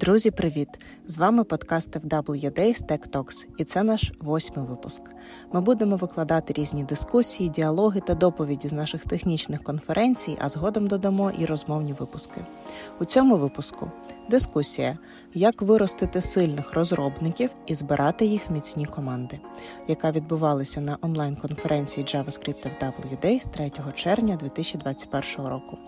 Друзі, привіт! З вами подкаст FW Days Tech Talks, і це наш восьмий випуск. Ми будемо викладати різні дискусії, діалоги та доповіді з наших технічних конференцій, а згодом додамо і розмовні випуски. У цьому випуску дискусія, як виростити сильних розробників і збирати їх в міцні команди, яка відбувалася на онлайн-конференції JavaScript FW Days 3 червня 2021 року.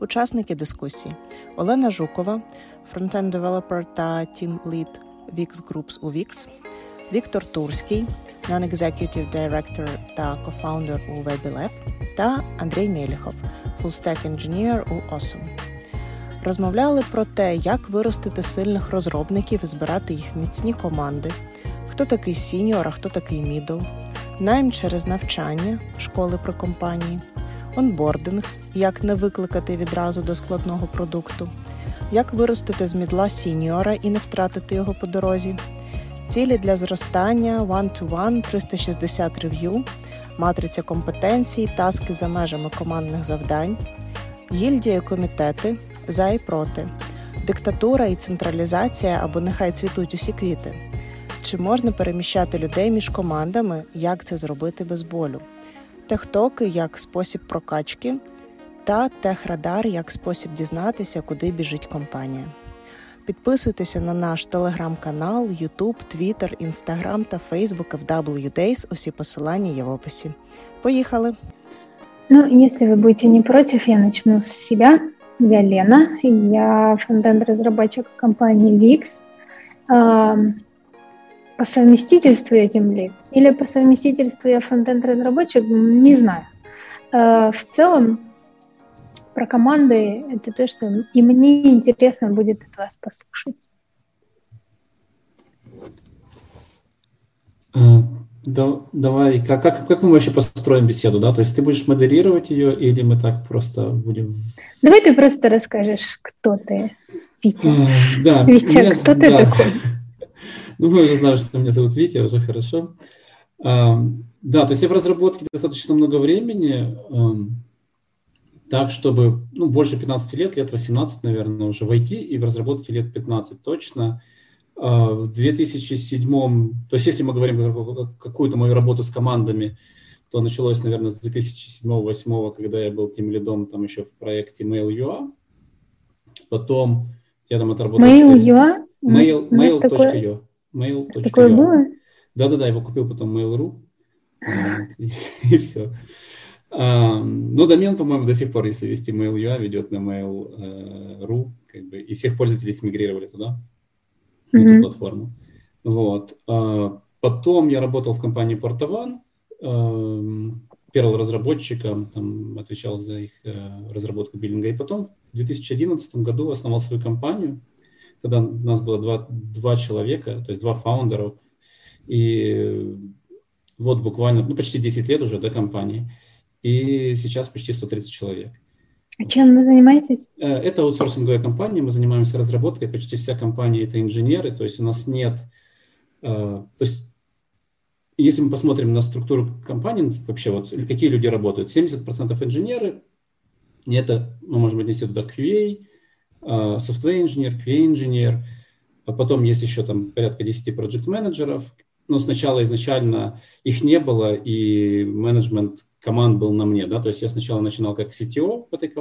Учасники дискусії Олена Жукова фронтенд девелопер та Team Lead Wix Groups у Wix, Віктор Турський, Non-Executive Director та Co-founder у WebiLab та Андрій Мєліхов, Full-Stack Engineer у Awesome. Розмовляли про те, як виростити сильних розробників і збирати їх в міцні команди, хто такий сіньор, а хто такий мідл, найм через навчання школи при компанії, онбординг, як не викликати відразу до складного продукту, як виростити з мідла сіньора і не втратити його по дорозі, цілі для зростання, one-to-one, 360 рев'ю, матриця компетенцій, таски за межами командних завдань, гільдія комітети за і проти, диктатура і централізація або нехай цвітуть усі квіти. Чи можна переміщати людей між командами, як це зробити без болю? Техтоки як спосіб прокачки та Техрадар як спосіб дізнатися, куди біжить компанія. Підписуйтеся на наш телеграм-канал, Ютуб, Твіттер, Інстаграм та Фейсбук FW Days. Усі посилання є в описі. Поїхали! Ну, если вы будете не против, я начну с себя. Я Лена, я фронтенд-разработчик компании VIX. По совместительству я тимлид или по совместительству я фронтенд-разработчик, не знаю. В целом, про команды это то, что и мне интересно будет от вас послушать. Да, давай, как, как, как мы вообще построим беседу, да? То есть ты будешь модерировать ее или мы так просто будем... Давай ты просто расскажешь, кто ты, Витя. А, да. Витя, меня, кто ты да. такой? Ну, мы уже знаем, что меня зовут Витя, уже хорошо. А, да, то есть я в разработке достаточно много времени, так, чтобы, ну, больше 15 лет, лет 18, наверное, уже в IT и в разработке лет 15 точно. А, в 2007, то есть если мы говорим какую-то мою работу с командами, то началось, наверное, с 2007-2008, когда я был тем лидом там еще в проекте Mail.ua. Потом я там отработал... Mail.ua? Mail.io. Mail. Mail. Такое было? Да-да-да, его купил потом Mail.ru. И все. А, ну, домен, по-моему, до сих пор, если вести Mail.ua, ведет на Mail.ru, как бы, и всех пользователей смигрировали туда mm-hmm. эту платформу. Вот. А потом я работал в компании Portavan, первым разработчиком, там, отвечал за их э, разработку биллинга. И потом в 2011 году основал свою компанию. Тогда у нас было два, два человека, то есть два фаундера. И вот буквально, ну, почти 10 лет уже до компании. И сейчас почти 130 человек. А чем вы занимаетесь? Э, это аутсорсинговая компания, мы занимаемся разработкой, почти вся компания это инженеры, то есть у нас нет, э, то есть если мы посмотрим на структуру компании, вообще вот какие люди работают, 70% инженеры, и это мы можем отнести туда QA, э, software инженер, QA инженер, а потом есть еще там порядка 10 проект менеджеров, но сначала изначально их не было, и менеджмент команд был на мне, да, то есть я сначала начинал как CTO в этой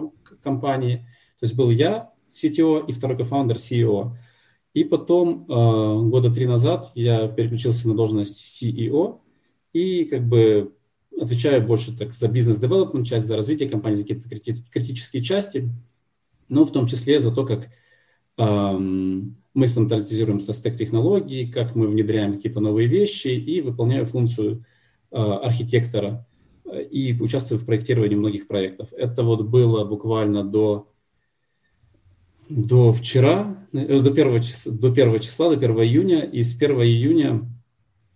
компании, то есть был я CTO и второй кофаундер CEO. И потом э, года три назад я переключился на должность CEO и как бы отвечаю больше так за бизнес-девелопмент часть, за развитие компании, за какие-то критические части, но в том числе за то, как э, мы стандартизируем стек технологий, как мы внедряем какие-то новые вещи и выполняю функцию э, архитектора и участвую в проектировании многих проектов. Это вот было буквально до, до вчера, э, до первого числа, до 1 числа, до 1 июня, и с 1 июня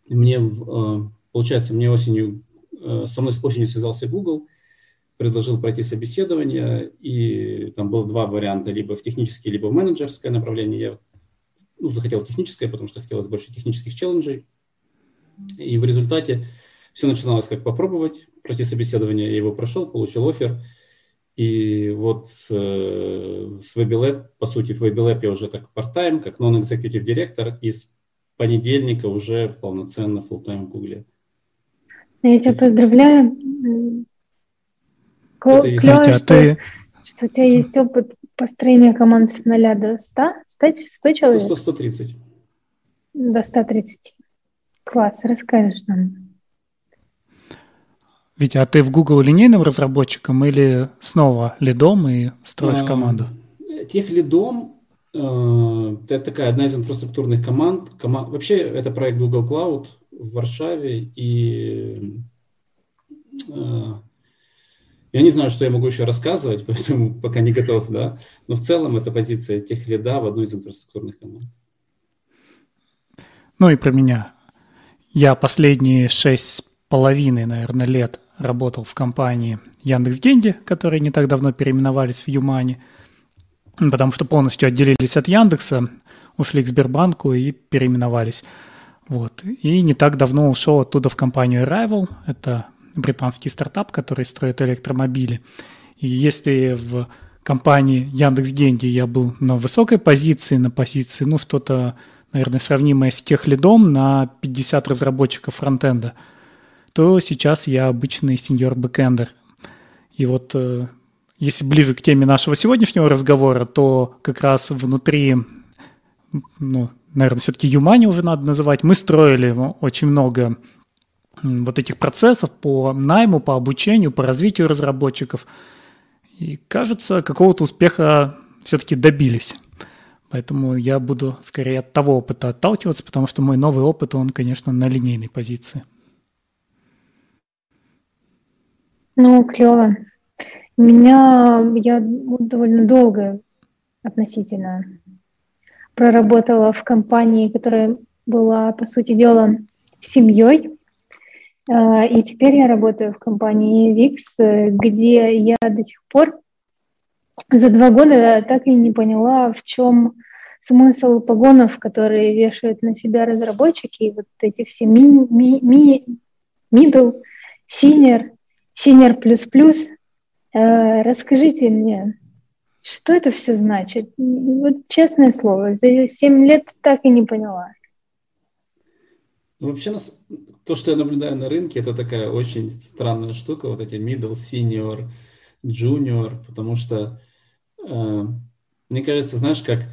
мне, э, получается, мне осенью, э, со мной осенью связался Google, предложил пройти собеседование, и там было два варианта, либо в техническое, либо в менеджерское направление. Я ну, захотел техническое, потому что хотелось больше технических челленджей. И в результате все начиналось как попробовать пройти собеседование, я его прошел, получил офер, И вот э, с WebLab, по сути, в WebLab я уже так part-time, как non-executive директор, и с понедельника уже полноценно full-time в Гугле. Я тебя поздравляю. Клево, что, ты... что у тебя есть опыт построения команд с 0 до 100, 100, 100 человек? 100, 130. До 130. Класс, расскажешь нам. Витя, а ты в Google линейным разработчиком или снова лидом и строишь а, команду? Тех лидом э, это такая одна из инфраструктурных команд. Кома... Вообще это проект Google Cloud в Варшаве и э, я не знаю, что я могу еще рассказывать, поэтому пока не готов, да. Но в целом это позиция тех лида в одной из инфраструктурных команд. Ну и про меня. Я последние шесть с половиной, наверное, лет работал в компании Яндекс Деньги, которые не так давно переименовались в Юмани, потому что полностью отделились от Яндекса, ушли к Сбербанку и переименовались. Вот. И не так давно ушел оттуда в компанию Arrival. Это британский стартап, который строит электромобили. И если в компании Яндекс Деньги я был на высокой позиции, на позиции, ну, что-то, наверное, сравнимое с tech lead ом на 50 разработчиков frontend а – то сейчас я обычный senior бэкэндер. И вот э, если ближе к теме нашего сегодняшнего разговора, то как раз внутри, ну, наверное, все-таки Юмани уже надо называть, мы строили очень много вот этих процессов по найму, по обучению, по развитию разработчиков. И кажется, какого-то успеха все-таки добились. Поэтому я буду скорее от того опыта отталкиваться, потому что мой новый опыт, он, конечно, на линейной позиции. Ну, клево. Меня я довольно долго относительно проработала в компании, которая была, по сути дела, семьей. А, и теперь я работаю в компании VIX, где я до сих пор за два года так и не поняла, в чем смысл погонов, которые вешают на себя разработчики, вот эти все ми, ми, ми, middle, senior, Senior++. Э, расскажите мне, что это все значит? Вот честное слово, за 7 лет так и не поняла. Ну, вообще, нас, то, что я наблюдаю на рынке, это такая очень странная штука, вот эти middle, senior, junior, потому что, э, мне кажется, знаешь, как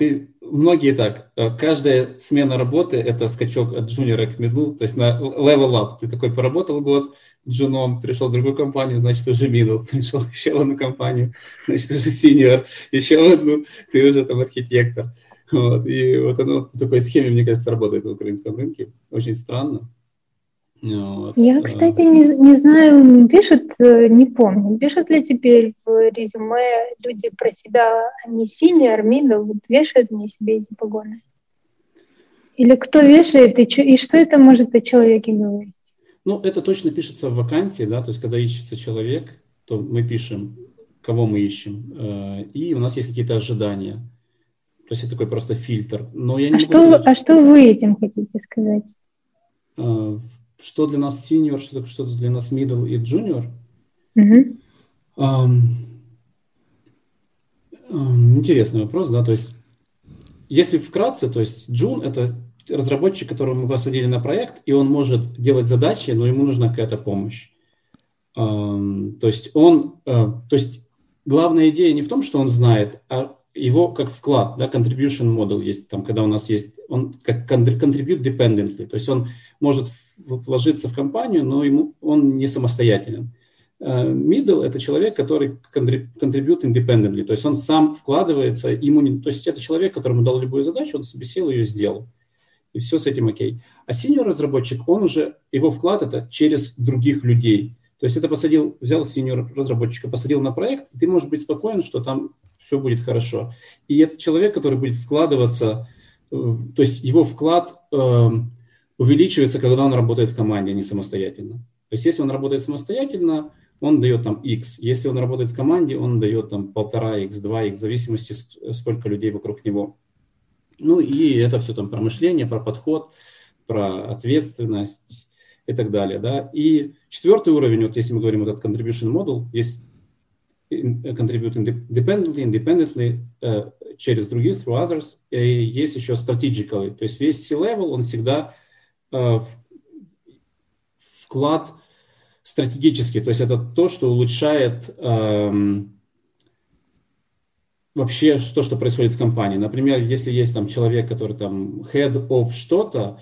ты, многие так, э, каждая смена работы – это скачок от джуниора к миду, то есть на level up. Ты такой поработал год джуном, пришел в другую компанию, значит, уже middle, пришел еще в одну компанию, значит, уже senior, еще в одну, ты уже там архитектор. Вот. И вот оно в такой схеме, мне кажется, работает в украинском рынке. Очень странно. Вот. Я, э, кстати, не, не знаю, пишут, э, не помню, пишут ли теперь в резюме люди про себя, они senior, middle, вот вешают мне себе эти погоны? Или кто вешает, и, чё, и что это может о человеке говорить? Ну, это точно пишется в вакансии, да, то есть когда ищется человек, то мы пишем, кого мы ищем, э, и у нас есть какие-то ожидания. То есть это такой просто фильтр. Но я не а, что, сказать, а что вы этим хотите сказать? Что для нас senior, что, что для нас middle и junior. Mm-hmm. Um, um, интересный вопрос, да, то есть если вкратце, то есть Джун – это разработчик, которого мы посадили на проект, и он может делать задачи, но ему нужна какая-то помощь. Um, то есть он, uh, то есть главная идея не в том, что он знает, а его как вклад, да, contribution model есть там, когда у нас есть, он как contribute dependently, то есть он может вложиться в компанию, но ему, он не самостоятелен. Э, middle – это человек, который contribute independently, то есть он сам вкладывается, ему не, то есть это человек, которому дал любую задачу, он себе сел ее сделал. И все с этим окей. А senior разработчик, он уже, его вклад – это через других людей. То есть это посадил, взял senior разработчика, посадил на проект, ты можешь быть спокоен, что там все будет хорошо. И это человек, который будет вкладываться, то есть его вклад э, увеличивается, когда он работает в команде, а не самостоятельно. То есть если он работает самостоятельно, он дает там x. Если он работает в команде, он дает там полтора x, 2 x, в зависимости, сколько людей вокруг него. Ну и это все там про мышление, про подход, про ответственность и так далее. Да? И четвертый уровень, вот если мы говорим вот этот contribution model, есть contribute independently, independently, uh, через других, through others. И есть еще strategically, то есть весь C-level, он всегда uh, вклад стратегический, то есть это то, что улучшает um, вообще то, что происходит в компании. Например, если есть там человек, который там head of что-то,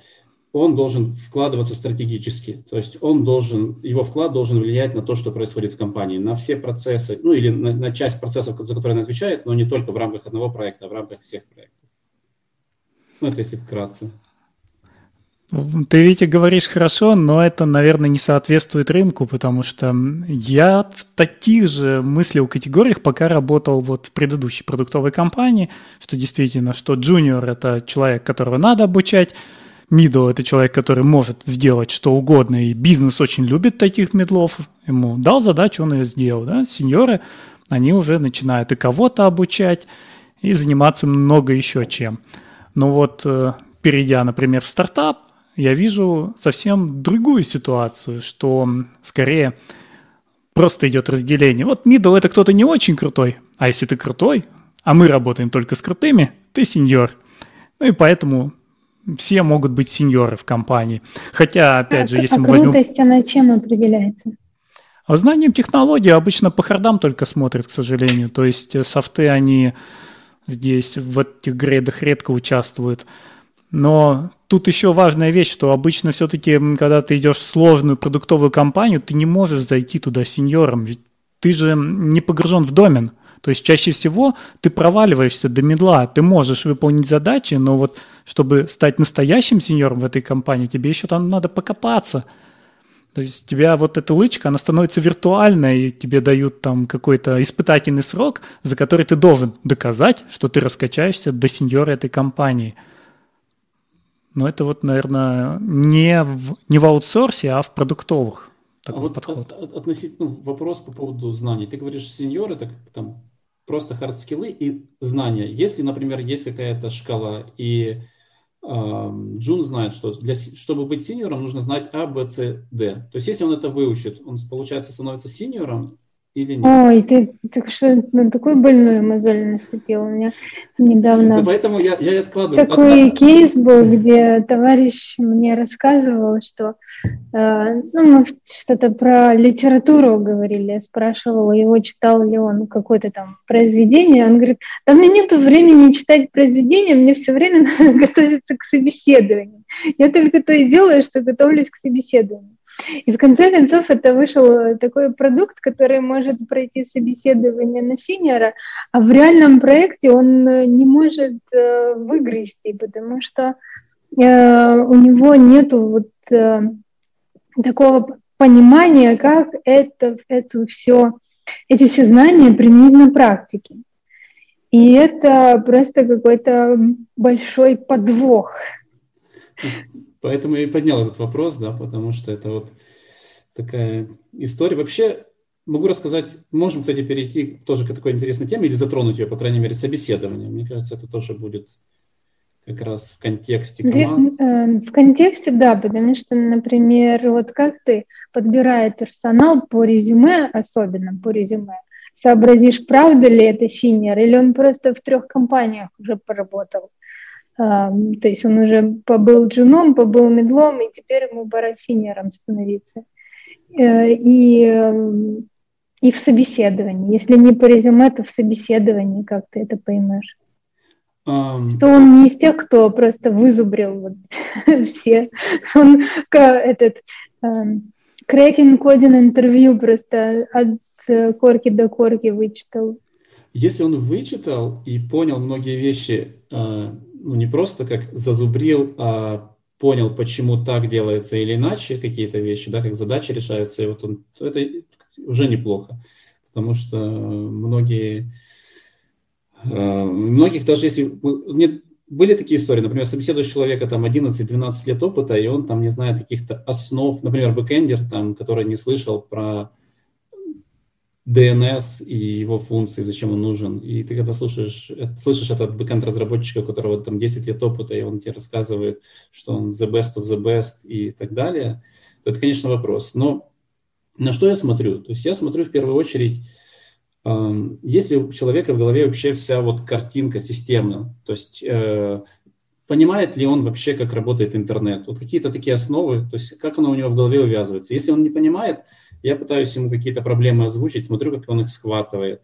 он должен вкладываться стратегически. То есть он должен, его вклад должен влиять на то, что происходит в компании, на все процессы, ну или на, на часть процессов, за которые он отвечает, но не только в рамках одного проекта, а в рамках всех проектов. Ну, это если вкратце. Ты, Витя, говоришь хорошо, но это, наверное, не соответствует рынку, потому что я в таких же мыслил категориях, пока работал вот в предыдущей продуктовой компании, что действительно, что джуниор – это человек, которого надо обучать, Middle – это человек, который может сделать что угодно, и бизнес очень любит таких медлов. Ему дал задачу, он ее сделал. Да? Сеньоры, они уже начинают и кого-то обучать, и заниматься много еще чем. Но вот э, перейдя, например, в стартап, я вижу совсем другую ситуацию, что скорее просто идет разделение. Вот middle – это кто-то не очень крутой, а если ты крутой, а мы работаем только с крутыми, ты сеньор. Ну и поэтому все могут быть сеньоры в компании. Хотя, опять а, же, если а мы возьмем... крутость, она чем определяется? А знанием технологий обычно по хардам только смотрят, к сожалению. То есть э, софты, они здесь в этих грейдах редко участвуют. Но тут еще важная вещь, что обычно все-таки, когда ты идешь в сложную продуктовую компанию, ты не можешь зайти туда сеньором, ведь ты же не погружен в домен. То есть чаще всего ты проваливаешься до медла, ты можешь выполнить задачи, но вот чтобы стать настоящим сеньором в этой компании, тебе еще там надо покопаться. То есть у тебя вот эта лычка, она становится виртуальной, и тебе дают там какой-то испытательный срок, за который ты должен доказать, что ты раскачаешься до сеньора этой компании. Но это вот, наверное, не в, не в аутсорсе, а в продуктовых. Такой вот подход. От, от, относительно ну, вопрос по поводу знаний. Ты говоришь, senior это там просто hard skill ы и знания. Если, например, есть какая-то шкала и Джун знает, что для, чтобы быть senior ом, нужно знать A, B, C, D. То есть, если он это выучит, он, получается, становится senior ом, или нет? Ой, ты, ты что, на такую больную мозоль наступил у меня недавно. Ну, поэтому я, я откладываю. Такой От... кейс был, где товарищ мне рассказывал, что э, ну, мы что-то про литературу говорили, я спрашивала его, читал ли он какое-то там произведение. Он говорит, да мне нету времени читать произведения, мне все время надо готовиться к собеседованию. Я только то и делаю, что готовлюсь к собеседованию. И в конце концов это вышел такой продукт, который может пройти собеседование на синьора, а в реальном проекте он э, не может э, выгрести, потому что э, у него нет вот такого понимания, как это, это все, эти все знания применить на практике. И это просто какой-то большой подвох. Поэтому я и поднял этот вопрос, да, потому что это вот такая история. Вообще, могу рассказать, можем, кстати, перейти тоже к такой интересной теме или затронуть ее, по крайней мере, собеседование. Мне кажется, это тоже будет как раз в контексте команд. Э, в контексте, да, потому что, например, вот как ты, подбирая персонал по резюме, особенно по резюме, сообразишь, правда ли это senior, или он просто в трех компаниях уже поработал. То есть он уже побыл джуном, побыл middle ом, и теперь ему пора senior ом становиться. Э, и, и в собеседовании. Если не по резюме, то в собеседовании как ты это поймешь. Um... Что он не из тех, кто просто вызубрил вот все. Он этот крекинг кодин интервью просто от э, корки до корки вычитал. Если он вычитал и понял многие вещи э, ну, не просто как зазубрил, а понял, почему так делается или иначе какие-то вещи, да, как задачи решаются, и вот он, то это уже неплохо, потому что многие, э, многих даже если, нет, были такие истории, например, собеседуешь человека там 11-12 лет опыта, и он там не знает каких-то основ, например, бэкэндер, там, который не слышал про DNS и его функции, зачем он нужен. И ты когда слушаешь, э, слышишь этот backend -разработчика, у которого там 10 лет опыта, и он тебе рассказывает, что он the best of the best и так далее, то это, конечно, вопрос. Но на что я смотрю? То есть я смотрю в первую очередь, если у человека в голове вообще вся вот картинка системна, то есть э, понимает ли он вообще, как работает интернет, вот какие-то такие основы, то есть как оно у него в голове увязывается. Если он не понимает, я пытаюсь ему какие-то проблемы озвучить, смотрю, как он их схватывает.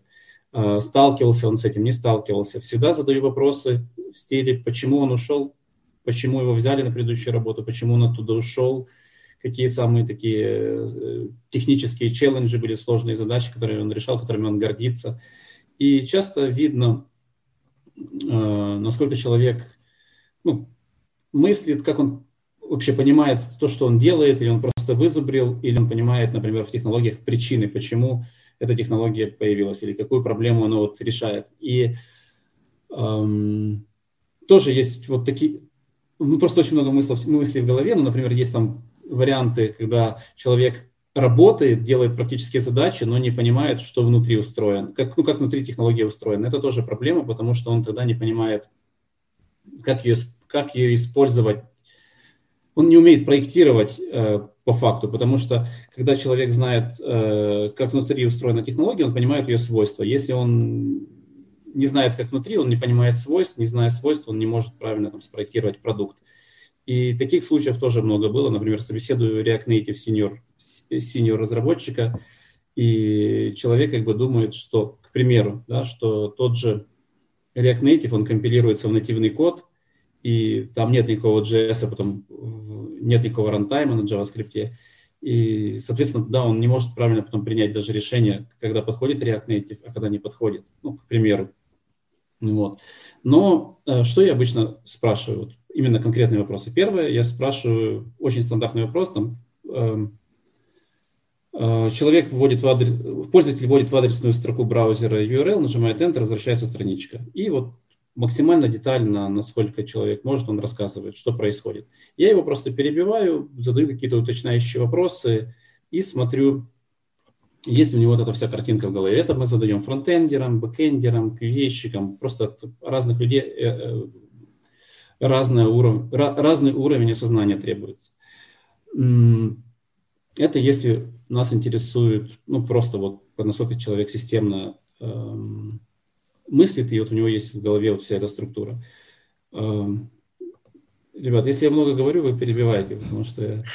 Э, сталкивался он с этим, не сталкивался. Всегда задаю вопросы в стиле, почему он ушел, почему его взяли на предыдущую работу, почему он оттуда ушел, какие самые такие э, технические челленджи были, сложные задачи, которые он решал, которыми он гордится. И часто видно, э, насколько человек ну, мыслит, как он вообще понимает то, что он делает, или он просто вызубрил, или он понимает, например, в технологиях причины, почему эта технология появилась, или какую проблему она вот решает. И эм, тоже есть вот такие, ну, просто очень много мыслей, мыслей в голове, ну, например, есть там варианты, когда человек работает, делает практические задачи, но не понимает, что внутри устроен, как, ну, как внутри технология устроена. Это тоже проблема, потому что он тогда не понимает, как ее, как ее использовать. Он не умеет проектировать э, по факту, потому что когда человек знает, э, как внутри устроена технология, он понимает ее свойства. Если он не знает, как внутри, он не понимает свойств, не зная свойств, он не может правильно там, спроектировать продукт. И таких случаев тоже много было. Например, собеседую React Native senior, senior разработчика, и человек как бы думает, что, к примеру, да, что тот же React Native, он компилируется в нативный код, и там нет никакого JS, а потом нет никакого рантайма на JavaScript. И, соответственно, да, он не может правильно потом принять даже решение, когда подходит React Native, а когда не подходит, ну, к примеру. Вот. Но э, что я обычно спрашиваю? Вот именно конкретные вопросы. Первое, я спрашиваю очень стандартный вопрос, там, э, э, человек вводит в адрес, пользователь вводит в адресную строку браузера URL, нажимает Enter, возвращается страничка. И вот максимально детально, насколько человек может, он рассказывает, что происходит. Я его просто перебиваю, задаю какие-то уточняющие вопросы и смотрю, есть у него вот эта вся картинка в голове. Это мы задаем фронтендерам, бэкендерам, QA-щикам, просто разных людей э, э, разный уровень, разный уровень осознания требуется. Это если нас интересует, ну, просто вот насколько человек системно эм, мыслит, и вот у него есть в голове вот вся эта структура. Эм, ребят, если я много говорю, вы перебиваете, потому что...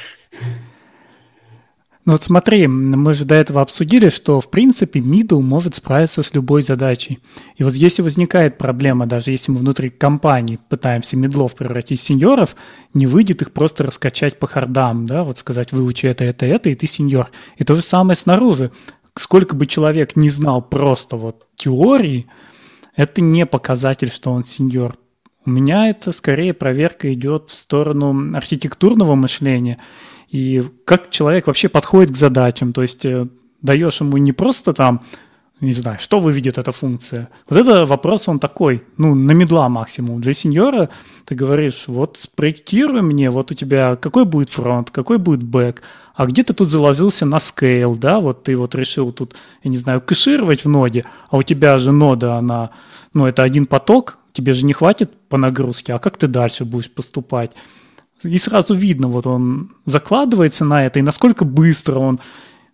Ну вот смотри, мы же до этого обсудили, что в принципе middle может справиться с любой задачей. И вот если возникает проблема, даже если мы внутри компании пытаемся медлов превратить в сеньоров, не выйдет их просто раскачать по хардам, да, вот сказать, выучи это, это, это, и ты сеньор. И то же самое снаружи. Сколько бы человек не знал просто вот теории, это не показатель, что он сеньор. У меня это скорее проверка идет в сторону архитектурного мышления – и как человек вообще подходит к задачам. То есть э, даешь ему не просто там, не знаю, что выведет эта функция. Вот это вопрос, он такой, ну, на медла максимум. Для сеньора ты говоришь, вот спроектируй мне, вот у тебя какой будет фронт, какой будет бэк, а где ты тут заложился на скейл, да, вот ты вот решил тут, я не знаю, кэшировать в ноде, а у тебя же нода, она, ну, это один поток, тебе же не хватит по нагрузке, а как ты дальше будешь поступать? И сразу видно, вот он закладывается на это, и насколько быстро он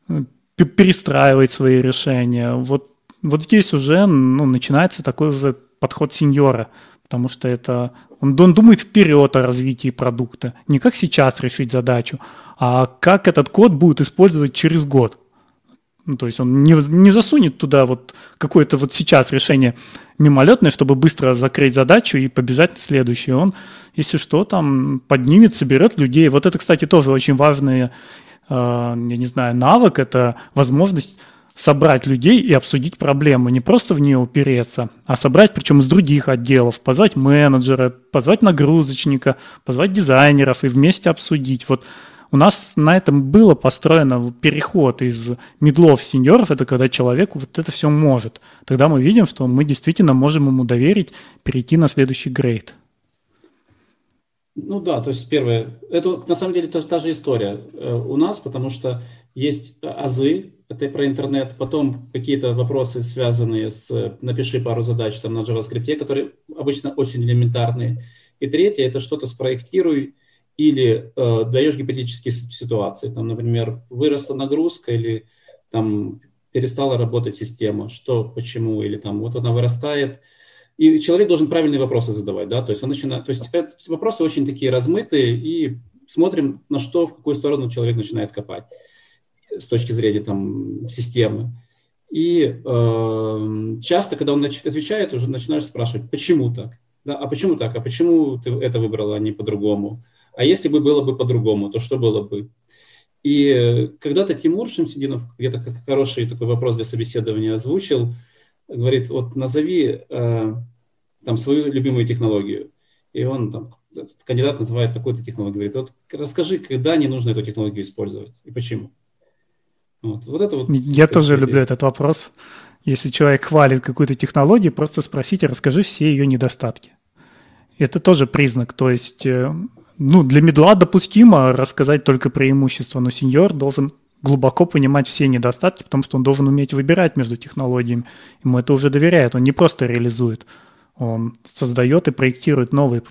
э, перестраивает свои решения. Вот, вот здесь уже ну, начинается такой уже подход сеньора, потому что это он, он думает вперед о развитии продукта, не как сейчас решить задачу, а как этот код будет использовать через год. Ну, то есть он не, не засунет туда вот какое-то вот сейчас решение мимолетное, чтобы быстро закрыть задачу и побежать на следующее. Он, если что, там поднимет, соберет людей. Вот это, кстати, тоже очень важный, э, я не знаю, навык. Это возможность собрать людей и обсудить проблему, не просто в нее упереться, а собрать, причем из других отделов, позвать менеджера, позвать нагрузочника, позвать дизайнеров и вместе обсудить. Вот у нас на этом было построено переход из медлов сеньоров, это когда человек вот это все может. Тогда мы видим, что мы действительно можем ему доверить перейти на следующий грейд. Ну да, то есть первое, это на самом деле та, же история э, у нас, потому что есть азы, это про интернет, потом какие-то вопросы, связанные с напиши пару задач там на JavaScript, которые обычно очень элементарные. И третье, это что-то спроектируй, или э, даешь гипотетические ситуации, там, например, выросла нагрузка или там перестала работать система, что, почему, или там вот она вырастает, и человек должен правильные вопросы задавать, да, то есть он начинает, то есть эти вопросы очень такие размытые, и смотрим, на что, в какую сторону человек начинает копать с точки зрения там системы. И э, часто, когда он отвечает, уже начинаешь спрашивать, почему так? Да, а почему так? А почему ты это выбрала, а не по-другому? А если бы было бы по-другому, то что было бы? И когда-то Тимур Шамсидинов где-то хороший такой вопрос для собеседования озвучил, говорит, вот назови э, там свою любимую технологию. И он там, кандидат называет такую-то технологию, говорит, вот расскажи, когда не нужно эту технологию использовать и почему. Вот, вот это вот. Я тоже люблю этот вопрос. Если человек хвалит какую-то технологию, просто спросите, расскажи все ее недостатки. Это тоже признак. То есть, э, ну, для медла допустимо рассказать только преимущества, но сеньор должен глубоко понимать все недостатки, потому что он должен уметь выбирать между технологиями. Ему это уже доверяет. Он не просто реализует, он создает и проектирует новые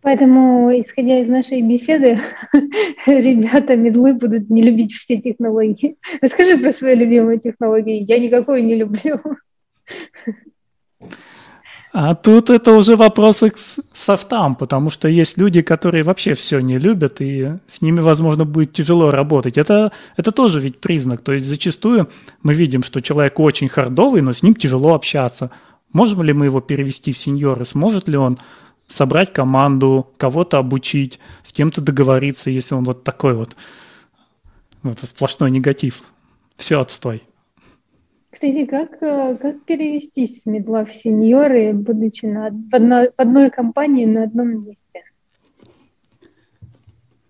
Поэтому, исходя из нашей беседы, ребята медлы будут не любить все технологии. Расскажи про свои любимые технологии. Я никакой не люблю. А тут это уже вопросы к софтам, потому что есть люди, которые вообще все не любят, и с ними, возможно, будет тяжело работать. Это, это тоже ведь признак. То есть зачастую мы видим, что человек очень хардовый, но с ним тяжело общаться. Можем ли мы его перевести в сеньоры? Сможет ли он собрать команду, кого-то обучить, с кем-то договориться, если он вот такой вот. Вот сплошной негатив. Все отстой. Кстати, как, э, как перевестись с медла в сеньоры, будучи на, в, одной, в одной компании на одном месте?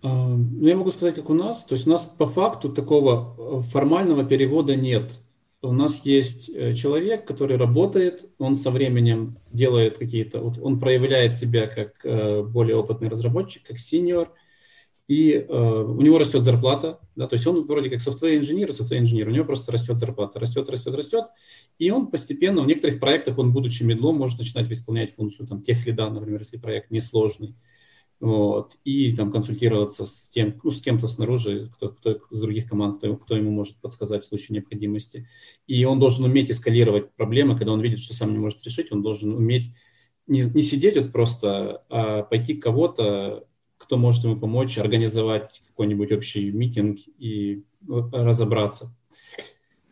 А, ну, я могу сказать, как у нас. То есть у нас по факту такого э, формального перевода нет у нас есть э, человек, который работает, он со временем делает какие-то, вот он проявляет себя как более опытный разработчик, как сеньор, и э, у него растет зарплата, да, то есть он вроде как софтвер-инженер, софтвер-инженер, у него просто растет зарплата, растет, растет, растет, и он постепенно в некоторых проектах, он, будучи медлом, может начинать исполнять функцию там, тех лида, например, если проект несложный. Вот, и там консультироваться с тем, ну, с кем-то снаружи, кто, кто с других команд, кто, кто ему может подсказать в случае необходимости. И он должен уметь эскалировать проблемы, когда он видит, что сам не может решить, он должен уметь не, не сидеть вот просто, а пойти кого-то, кто может ему помочь, организовать какой-нибудь общий митинг и разобраться.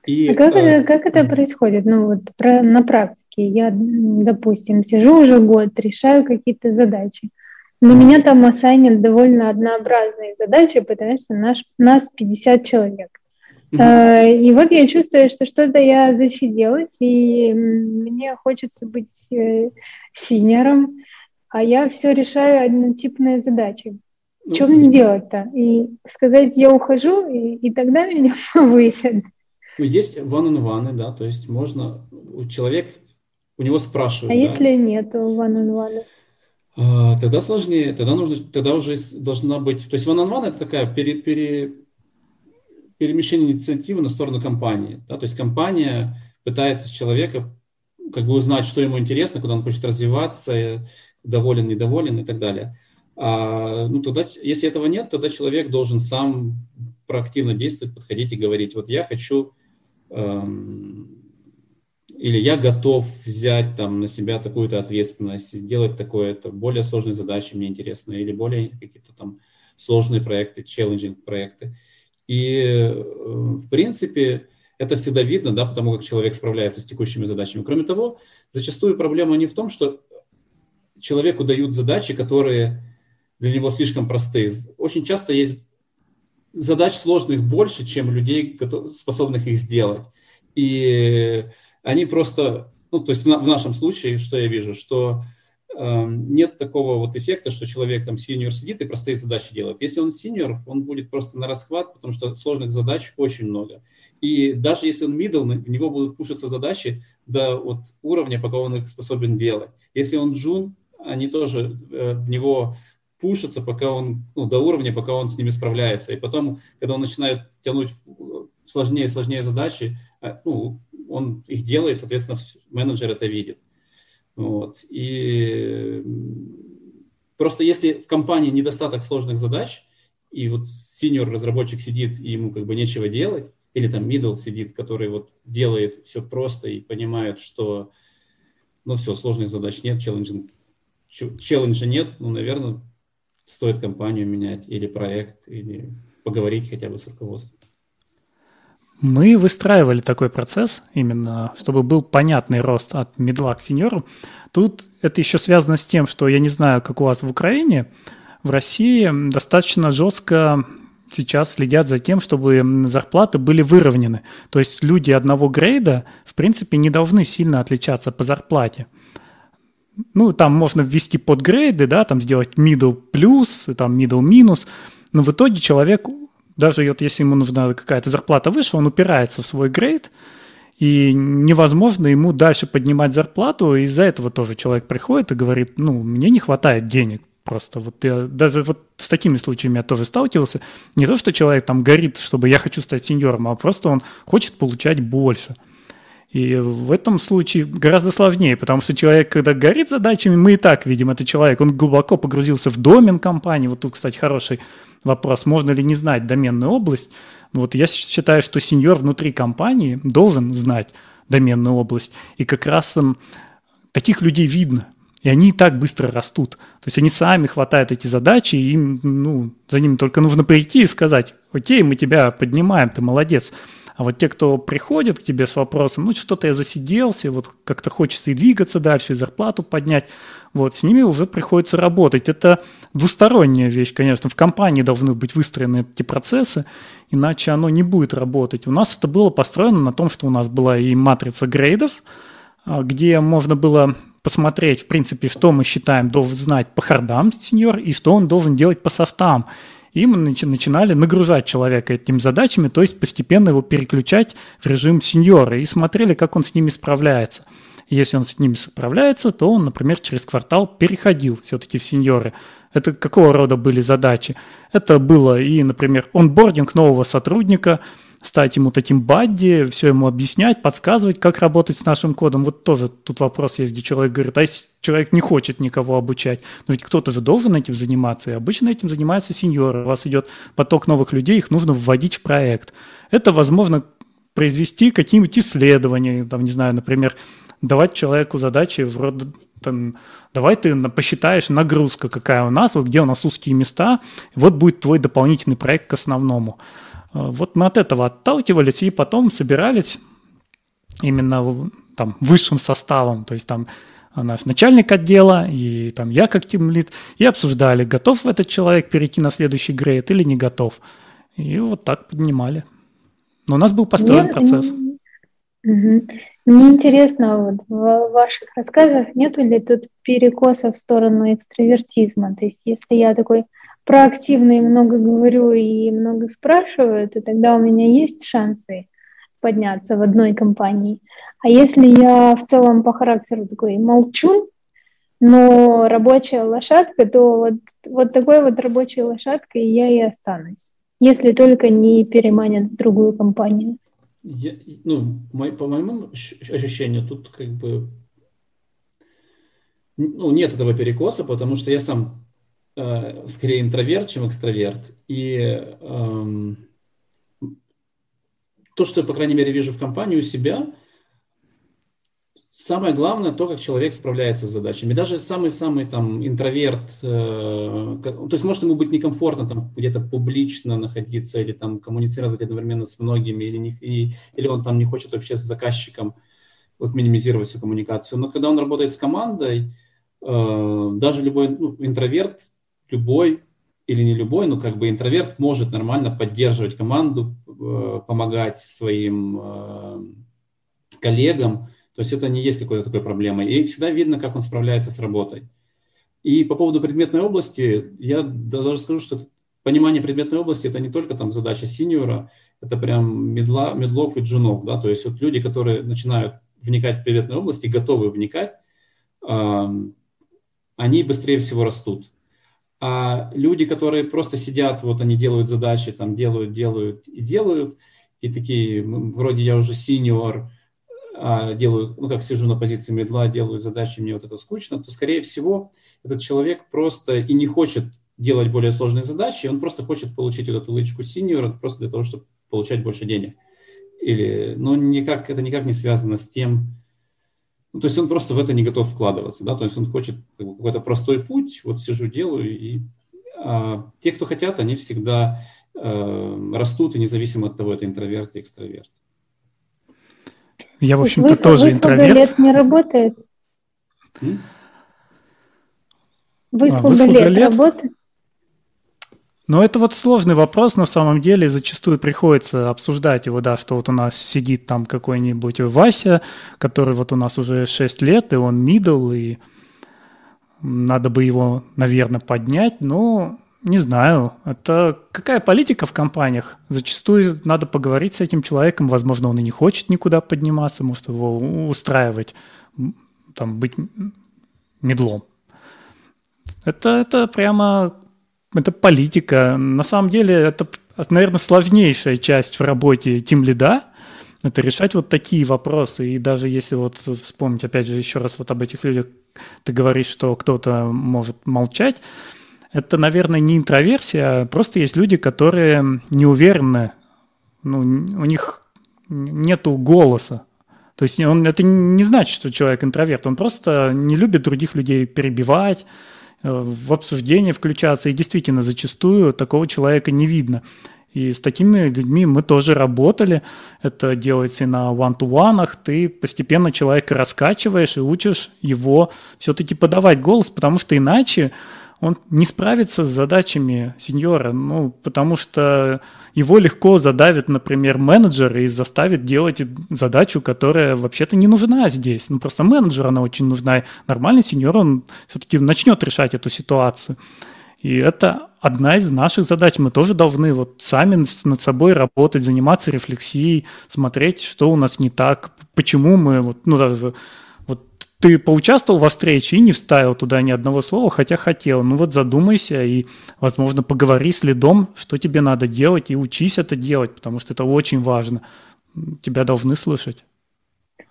И, а как, э, это, как это происходит? Ну вот про, на практике я, допустим, сижу уже год, решаю какие-то задачи. Но меня там ассайнят довольно однообразные задачи, потому что наш, нас 50 человек. Uh-huh. И вот я чувствую, что что-то я засиделась, и мне хочется быть э, синером, а я все решаю однотипные задачи. Что мне делать-то? И сказать, я ухожу, и, и тогда меня повысят. Ну, есть one-on-one, да, то есть можно, человек, у него спрашивают. А да? если нет one-on-one? А, тогда сложнее, тогда нужно, тогда уже должна быть, то есть one-on-one это такая пере, пере, перемещение инициативы на сторону компании, да, то есть компания пытается с человека как бы узнать, что ему интересно, куда он хочет развиваться, доволен, недоволен и так далее. А, ну, тогда, если этого нет, тогда человек должен сам проактивно действовать, подходить и говорить, вот я хочу эм, или я готов взять там на себя такую-то ответственность, делать такое-то, более сложные задачи мне интересны, или более какие-то там сложные проекты, челленджинг проекты. И, э, в принципе, это всегда видно, да, потому как человек справляется с текущими задачами. Кроме того, зачастую проблема не в том, что человеку дают задачи, которые для него слишком простые. Очень часто есть задач сложных больше, чем людей, способных их сделать. И они просто, ну, то есть в, нашем случае, что я вижу, что э, нет такого вот эффекта, что человек там синьор сидит и простые задачи делает. Если он синьор, он будет просто на расхват, потому что сложных задач очень много. И даже если он middle, в него будут пушиться задачи до вот уровня, пока он их способен делать. Если он джун, они тоже э, в него пушатся, пока он, ну, до уровня, пока он с ними справляется. И потом, когда он начинает тянуть сложнее и сложнее задачи, э, ну, он их делает, соответственно, менеджер это видит. Вот. И просто если в компании недостаток сложных задач, и вот синьор разработчик сидит, и ему как бы нечего делать, или там middle сидит, который вот делает все просто и понимает, что ну все, сложных задач нет, челленджа, челленджа нет, ну, наверное, стоит компанию менять или проект, или поговорить хотя бы с руководством. Мы выстраивали такой процесс именно, чтобы был понятный рост от медла к сеньору. Тут это еще связано с тем, что я не знаю, как у вас в Украине, в России достаточно жестко сейчас следят за тем, чтобы зарплаты были выровнены. То есть люди одного грейда, в принципе, не должны сильно отличаться по зарплате. Ну, там можно ввести подгрейды, да, там сделать middle плюс, там middle минус, но в итоге человек, даже вот если ему нужна какая-то зарплата выше, он упирается в свой грейд, и невозможно ему дальше поднимать зарплату, и из-за этого тоже человек приходит и говорит, ну, мне не хватает денег, Просто вот я даже вот с такими случаями я тоже сталкивался. Не то, что человек там горит, чтобы я хочу стать сеньором, а просто он хочет получать больше. И в этом случае гораздо сложнее, потому что человек, когда горит задачами, мы и так видим, это человек, он глубоко погрузился в домен компании. Вот тут, кстати, хороший вопрос, можно ли не знать доменную область. Вот я считаю, что сеньор внутри компании должен знать доменную область. И как раз таких людей видно. И они и так быстро растут. То есть они сами хватают эти задачи, и им, ну, за ними только нужно прийти и сказать, окей, мы тебя поднимаем, ты молодец. А вот те, кто приходит к тебе с вопросом, ну, что-то я засиделся, вот как-то хочется и двигаться дальше, и зарплату поднять, вот, с ними уже приходится работать. Это двусторонняя вещь, конечно. В компании должны быть выстроены эти процессы, иначе оно не будет работать. У нас это было построено на том, что у нас была и матрица грейдов, а, где можно было посмотреть, в принципе, что мы считаем должен знать по хардам сеньор и что он должен делать по софтам. И мы начинали нагружать человека этими задачами, то есть постепенно его переключать в режим сеньора и смотрели, как он с ними справляется. Если он с ними справляется, то он, например, через квартал переходил все-таки в сеньоры. Это какого рода были задачи? Это было и, например, онбординг нового сотрудника – стать ему таким бадди, все ему объяснять, подсказывать, как работать с нашим кодом. Вот тоже тут вопрос есть, где человек говорит, а если человек не хочет никого обучать, но ведь кто-то же должен этим заниматься, и обычно этим занимаются сеньоры. У вас идет поток новых людей, их нужно вводить в проект. Это возможно произвести какие-нибудь исследования, там, не знаю, например, давать человеку задачи вроде там, давай ты посчитаешь нагрузка какая у нас, вот где у нас узкие места, вот будет твой дополнительный проект к основному. Э, вот мы от этого отталкивались и потом собирались именно там высшим составом, то есть там наш начальник отдела и там я как тимлид, и обсуждали, готов этот человек перейти на следующий грейд или не готов. И вот так поднимали. Но у нас был построен Мне, процесс. Угу. Мне интересно, вот в ваших рассказах нету ли тут перекоса в сторону экстравертизма? То есть если я такой проактивно и много говорю и много спрашиваю, то тогда у меня есть шансы подняться в одной компании. А если я в целом по характеру такой молчун, но рабочая лошадка, то вот, вот такой вот рабочей лошадкой я и останусь, если только не переманят в другую компанию. Я, ну, мой, по моему ощущению, тут как бы ну, нет этого перекоса, потому что я сам э, скорее интроверт, чем экстраверт. И э, то, что я, по крайней мере, вижу в компании у себя, самое главное то, как человек справляется с задачами. Даже самый-самый там интроверт, э, то есть может ему быть некомфортно там где-то публично находиться или там коммуницировать одновременно с многими, или, не, и, или он там не хочет вообще с заказчиком вот минимизировать всю коммуникацию. Но когда он работает с командой, э, даже любой ну, интроверт любой или не любой, но как бы интроверт может нормально поддерживать команду, э, помогать своим э, коллегам. То есть это не есть какой-то такой проблемой. И всегда видно, как он справляется с работой. И по поводу предметной области, я даже скажу, что понимание предметной области – это не только там задача синьора, это прям медла, медлов и джунов. Да? То есть вот люди, которые начинают вникать в предметную область и готовы вникать, они быстрее всего растут. А люди, которые просто сидят, вот они делают задачи, там делают, делают и делают, и такие, вроде я уже синьор, а делаю, ну, как сижу на позиции медла, делаю задачи, мне вот это скучно, то, скорее всего, этот человек просто и не хочет делать более сложные задачи, он просто хочет получить вот эту лычку синьора просто для того, чтобы получать больше денег. или, но никак, это никак не связано с тем, ну, то есть он просто в это не готов вкладываться, да, то есть он хочет как бы, какой-то простой путь, вот сижу, делаю, и а, те, кто хотят, они всегда э, растут, и независимо от того, это интроверт или экстраверт. Я, в общем-то, тоже интроверт. лет не работает? М? Выслуга, а, выслуга лет, лет работает? Но это вот сложный вопрос на самом деле, зачастую приходится обсуждать его, да, что вот у нас сидит там какой-нибудь Вася, который вот у нас уже 6 лет, и он мидл, и надо бы его, наверное, поднять, но не знаю, это какая политика в компаниях? Зачастую надо поговорить с этим человеком, возможно, он и не хочет никуда подниматься, может его устраивать, там, быть медлом. Это, это прямо это политика. На самом деле это, наверное, сложнейшая часть в работе тим лида. Это решать вот такие вопросы. И даже если вот вспомнить, опять же, еще раз вот об этих людях, ты говоришь, что кто-то может молчать, это, наверное, не интроверсия, а просто есть люди, которые не уверены, ну, у них нету голоса. То есть он, это не значит, что человек интроверт, он просто не любит других людей перебивать, в обсуждение включаться. И действительно, зачастую такого человека не видно. И с такими людьми мы тоже работали. Это делается и на one-to-one. Ты постепенно человека раскачиваешь и учишь его все-таки подавать голос, потому что иначе он не справится с задачами сеньора, ну, потому что его легко задавит, например, менеджер и заставит делать задачу, которая вообще-то не нужна здесь. Ну, просто менеджер она очень нужна. И нормальный сеньор, он все-таки начнет решать эту ситуацию. И это одна из наших задач. Мы тоже должны вот сами над собой работать, заниматься рефлексией, смотреть, что у нас не так, почему мы вот, ну, даже ты поучаствовал во встрече и не вставил туда ни одного слова, хотя хотел. Ну вот задумайся и, возможно, поговори с лидом, что тебе надо делать, и учись это делать, потому что это очень важно. Тебя должны слышать.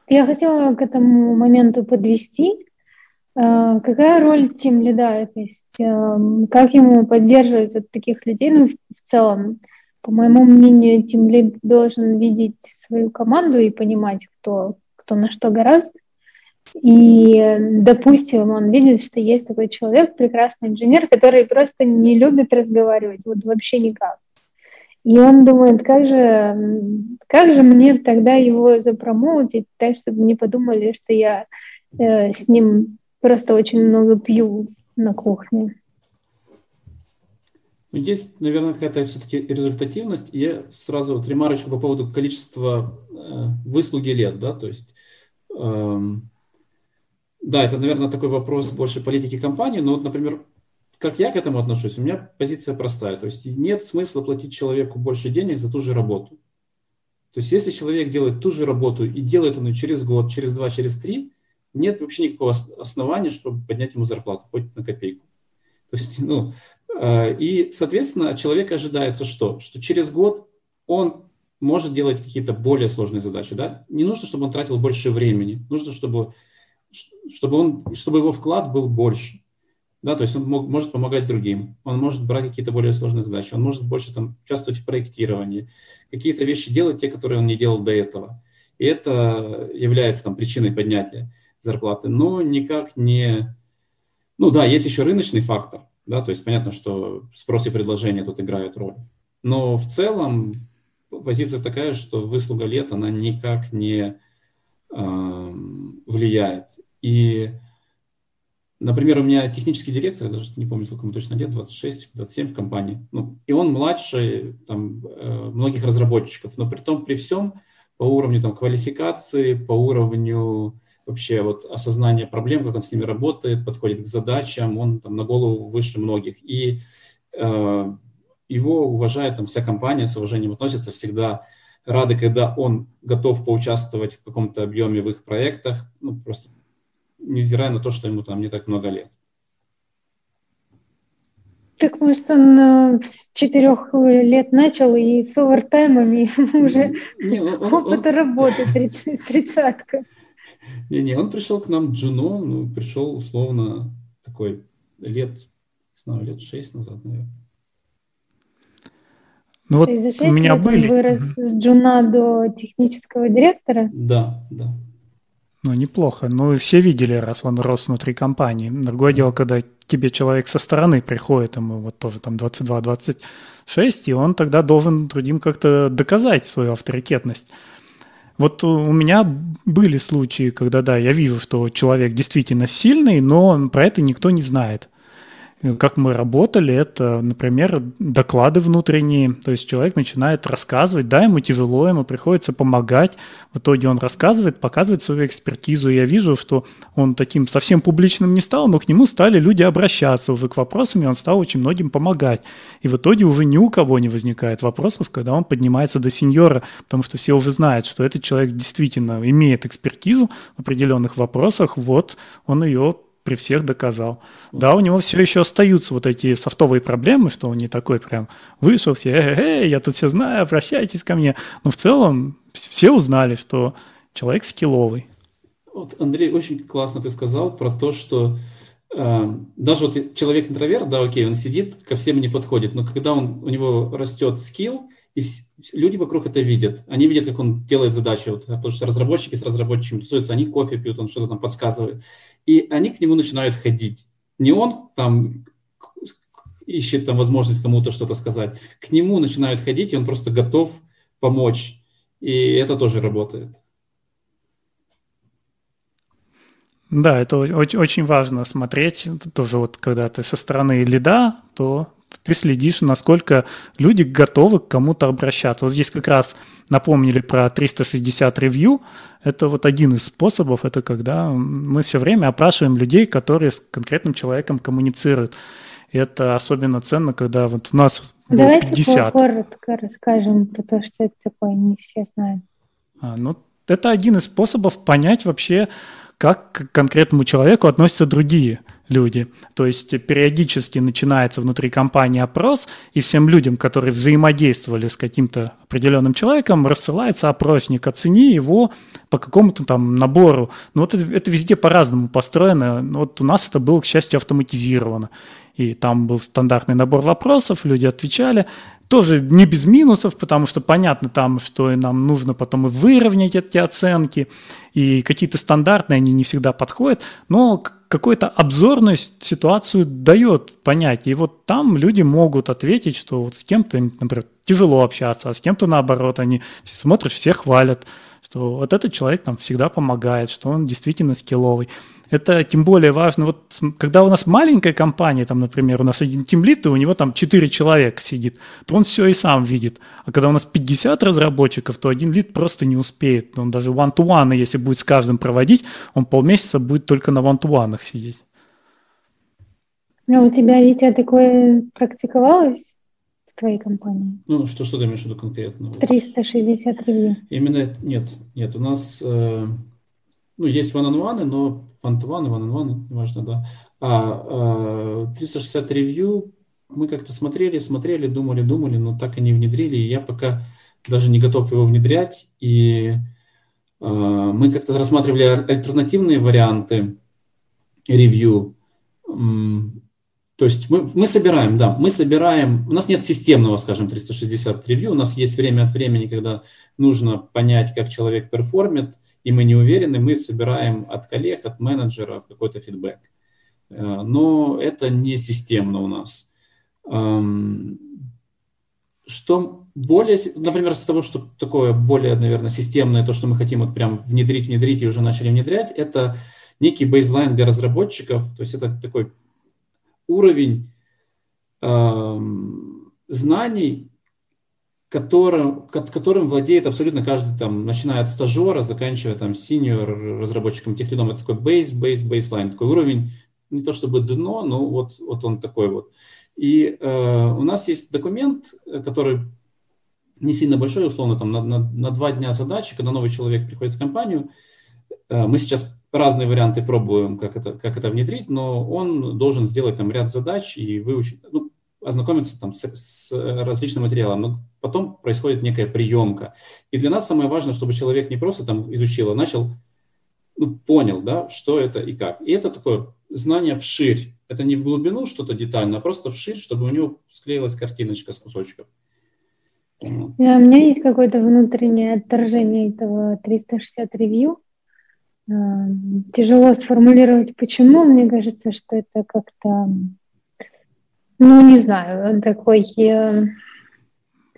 Я хотела к этому моменту подвести. Э, какая роль тим лида? То есть э, как ему поддерживать вот таких людей? Ну, в целом, по моему мнению, тим лид должен видеть свою команду и понимать, кто, кто на что гораздо и, допустим, он видит, что есть такой человек, прекрасный инженер, который просто не любит разговаривать, вот вообще никак. И он думает, как же, как же мне тогда его запромоутить, так, чтобы не подумали, что я э, с ним просто очень много пью на кухне. Есть, наверное, какая-то все-таки результативность. Я сразу вот ремарочку по поводу количества э, выслуги лет, да, то есть эм, да, это, наверное, такой вопрос больше политики компании, но вот, например, как я к этому отношусь, у меня позиция простая. То есть нет смысла платить человеку больше денег за ту же работу. То есть если человек делает ту же работу и делает он ее через год, через два, через три, нет вообще никакого основания, чтобы поднять ему зарплату, хоть на копейку. То есть, ну, э, и, соответственно, от человека ожидается что? Что через год он может делать какие-то более сложные задачи. Да? Не нужно, чтобы он тратил больше времени. Нужно, чтобы чтобы, он, чтобы его вклад был больше. Да, то есть он мог, может помогать другим, он может брать какие-то более сложные задачи, он может больше там, участвовать в проектировании, какие-то вещи делать, те, которые он не делал до этого. И это является там, причиной поднятия зарплаты, но никак не... Ну да, есть еще рыночный фактор, да, то есть понятно, что спрос и предложение тут играют роль. Но в целом позиция такая, что выслуга лет, она никак не э, влияет. И, например, у меня технический директор, даже не помню, сколько ему точно лет, 26-27 в компании. Ну, и он младше там, э, многих разработчиков, но при том, при всем, по уровню там, квалификации, по уровню вообще вот осознания проблем, как он с ними работает, подходит к задачам, он там на голову выше многих. И э, его уважает там вся компания, с уважением относится всегда рады, когда он готов поучаствовать в каком-то объеме в их проектах, ну, просто невзирая на то, что ему там не так много лет. Так может он э, с четырех лет начал и с овертаймами уже не, он, опыта он, работы тридцатка. Не-не, он пришел к нам джуном, ну, пришел условно такой лет, не знаю, лет шесть назад, наверное. Ну вот за 6 у меня лет были. Он вырос с джуна до технического директора? Да, да. Ну, неплохо. Ну, все видели, раз он рос внутри компании. Другое дело, когда тебе человек со стороны приходит, ему вот тоже там 22-26, и он тогда должен другим как-то доказать свою авторитетность. Вот у меня были случаи, когда, да, я вижу, что человек действительно сильный, но про это никто не знает как мы работали, это, например, доклады внутренние. То есть человек начинает рассказывать, да, ему тяжело, ему приходится помогать. В итоге он рассказывает, показывает свою экспертизу. Я вижу, что он таким совсем публичным не стал, но к нему стали люди обращаться уже к вопросам, и он стал очень многим помогать. И в итоге уже ни у кого не возникает вопросов, когда он поднимается до сеньора, потому что все уже знают, что этот человек действительно имеет экспертизу в определенных вопросах, вот он ее при всех доказал. Да, у него все еще остаются вот эти софтовые проблемы, что он не такой прям вышел все, эй, эй, я тут все знаю, обращайтесь ко мне. Но в целом все узнали, что человек скилловый. Вот, Андрей, очень классно ты сказал про то, что э, даже вот человек интроверт, да, окей, он сидит, ко всем не подходит, но когда он, у него растет скилл, и люди вокруг это видят. Они видят, как он делает задачи. Вот, потому что разработчики с разработчиками тусуются, они кофе пьют, он что-то там подсказывает. И они к нему начинают ходить. Не он там ищет там возможность кому-то что-то сказать. К нему начинают ходить, и он просто готов помочь. И это тоже работает. Да, это очень, очень важно смотреть. Тоже вот когда ты со стороны лида, то ты следишь, насколько люди готовы к кому-то обращаться. Вот здесь как раз напомнили про 360 ревью. Это вот один из способов, это когда мы все время опрашиваем людей, которые с конкретным человеком коммуницируют. И это особенно ценно, когда вот у нас Давайте 50. коротко расскажем про то, что это такое, не все знают. А, ну, это один из способов понять вообще, как к конкретному человеку относятся другие люди. То есть периодически начинается внутри компании опрос, и всем людям, которые взаимодействовали с каким-то определенным человеком, рассылается опросник, оцени его по какому-то там набору. Ну вот это, это везде по-разному построено. Вот у нас это было, к счастью, автоматизировано. И там был стандартный набор вопросов, люди отвечали. Тоже не без минусов, потому что понятно там, что и нам нужно потом и выровнять эти оценки, и какие-то стандартные, они не всегда подходят, но какую-то обзорную ситуацию дает понять. И вот там люди могут ответить, что вот с кем-то, например, тяжело общаться, а с кем-то наоборот, они смотришь, все хвалят, что вот этот человек нам всегда помогает, что он действительно скилловый. Это тем более важно, вот когда у нас маленькая компания, там, например, у нас один тимлит, и у него там 4 человека сидит, то он все и сам видит. А когда у нас 50 разработчиков, то один лид просто не успеет. Он даже one-to-one, если будет с каждым проводить, он полмесяца будет только на one-to-one сидеть. А у тебя, Витя, такое практиковалось? в твоей компании? Ну, что, что ты имеешь в виду конкретно? 360 ревью. Именно, нет, нет, у нас, э, ну, есть one-on-one, но one-to-one, one-on-one, неважно, да. А, 360 ревью мы как-то смотрели, смотрели, думали, думали, но так и не внедрили. И я пока даже не готов его внедрять. И э, мы как-то рассматривали альтернативные варианты ревью. То есть мы, мы собираем, да, мы собираем, у нас нет системного, скажем, 360 ревью, у нас есть время от времени, когда нужно понять, как человек перформит, и мы не уверены, мы собираем от коллег, от менеджеров какой-то фидбэк. Э, но это не системно у нас. Эм, что более, например, с того, что такое более, наверное, системное, то, что мы хотим вот прям внедрить, внедрить и уже начали внедрять, это некий бейзлайн для разработчиков, то есть это такой уровень эм, знаний, которым, которым владеет абсолютно каждый, там, начиная от стажера, заканчивая там синьор разработчиком техлидом. Это такой base, base, baseline, такой уровень, не то чтобы дно, но вот, вот он такой вот. И э, у нас есть документ, который не сильно большой, условно, там, на, на, на два дня задачи, когда новый человек приходит в компанию. Э, мы сейчас разные варианты пробуем, как это, как это внедрить, но он должен сделать там ряд задач и выучить, ну, ознакомиться там с, с различным материалом, но потом происходит некая приемка. И для нас самое важное, чтобы человек не просто там изучил, а начал, ну, понял, да, что это и как. И это такое знание вширь. Это не в глубину что-то детально, а просто вширь, чтобы у него склеилась картиночка с кусочков. Вот. У меня есть какое-то внутреннее отторжение этого 360 ревью. Тяжело сформулировать, почему. Мне кажется, что это как-то, ну, не знаю, он такой... Э,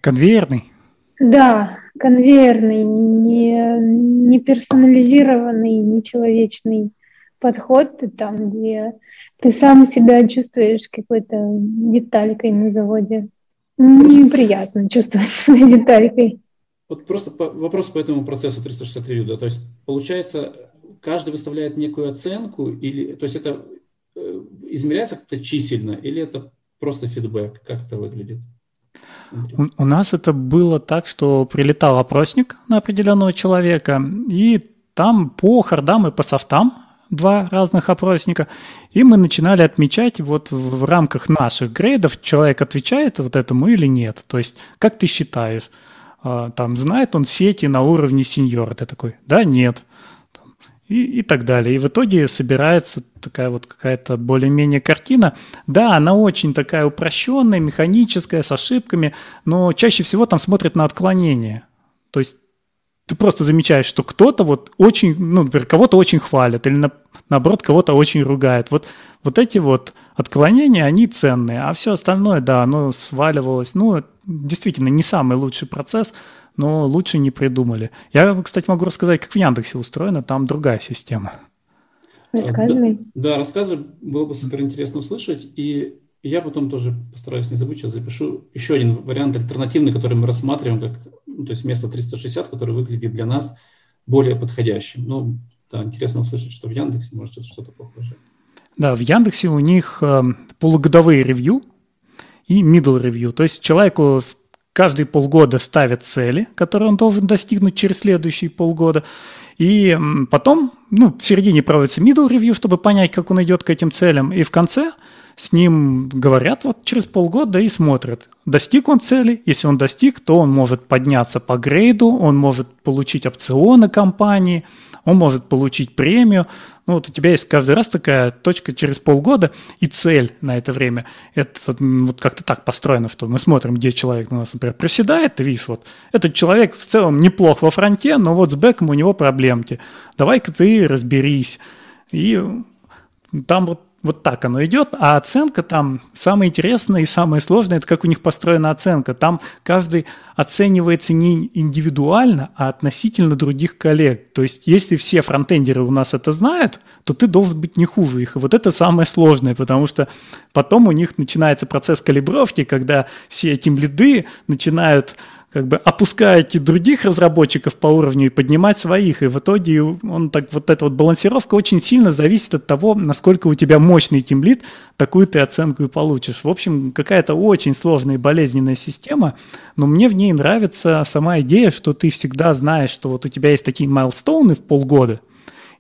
Конвейерный? Да, конвейерный, не, не персонализированный, не человечный подход, там, где ты сам себя чувствуешь какой-то деталькой на заводе. Неприятно чувствовать себя деталькой. Вот просто по, вопрос по этому процессу 360 ревью, да, то есть получается, каждый выставляет некую оценку, или, то есть это э, измеряется как-то чисельно, или это просто фидбэк, как это выглядит? У, у нас это было так, что прилетал опросник на определенного человека, и там по хардам и по софтам два разных опросника, и мы начинали отмечать вот в, рамках наших грейдов, человек отвечает вот этому или нет. То есть, как ты считаешь, а, там, знает он сети на уровне сеньора? Ты такой, да, нет. И, и так далее. И в итоге собирается такая вот какая-то более-менее картина. Да, она очень такая упрощенная, механическая, с ошибками, но чаще всего там смотрят на отклонение. То есть ты просто замечаешь, что кто-то вот очень, ну, например, кого-то очень хвалят или на, наоборот кого-то очень ругает. Вот, вот эти вот отклонения, они ценные, а все остальное, да, оно сваливалось. Ну, действительно, не самый лучший процесс, но лучше не придумали. Я, кстати, могу рассказать, как в Яндексе устроено, там другая система. Рассказывай. Да, да рассказывай, было бы супер интересно услышать. И я потом тоже постараюсь не забыть, сейчас запишу еще один вариант альтернативный, который мы рассматриваем, как, ну, то есть вместо 360, который выглядит для нас более подходящим. Ну, да, интересно услышать, что в Яндексе может что-то похожее. Да, в Яндексе у них э, полугодовые ревью и middle ревью. То есть человеку каждые полгода ставят цели, которые он должен достигнуть через следующие полгода. И потом, ну, в середине проводится middle ревью, чтобы понять, как он идет к этим целям. И в конце – с ним говорят вот через полгода и смотрят, достиг он цели. Если он достиг, то он может подняться по грейду, он может получить опционы компании, он может получить премию. Ну, вот у тебя есть каждый раз такая точка через полгода и цель на это время. Это вот как-то так построено, что мы смотрим, где человек у нас, например, проседает, ты видишь, вот этот человек в целом неплох во фронте, но вот с бэком у него проблемки. Давай-ка ты разберись. И там вот вот так оно идет, а оценка там самое интересное и самое сложное, это как у них построена оценка. Там каждый оценивается не индивидуально, а относительно других коллег. То есть если все фронтендеры у нас это знают, то ты должен быть не хуже их. И вот это самое сложное, потому что потом у них начинается процесс калибровки, когда все эти лиды начинают как бы опускаете других разработчиков по уровню и поднимать своих. И в итоге он так, вот эта вот балансировка очень сильно зависит от того, насколько у тебя мощный тимлит, такую ты оценку и получишь. В общем, какая-то очень сложная и болезненная система, но мне в ней нравится сама идея, что ты всегда знаешь, что вот у тебя есть такие майлстоуны в полгода,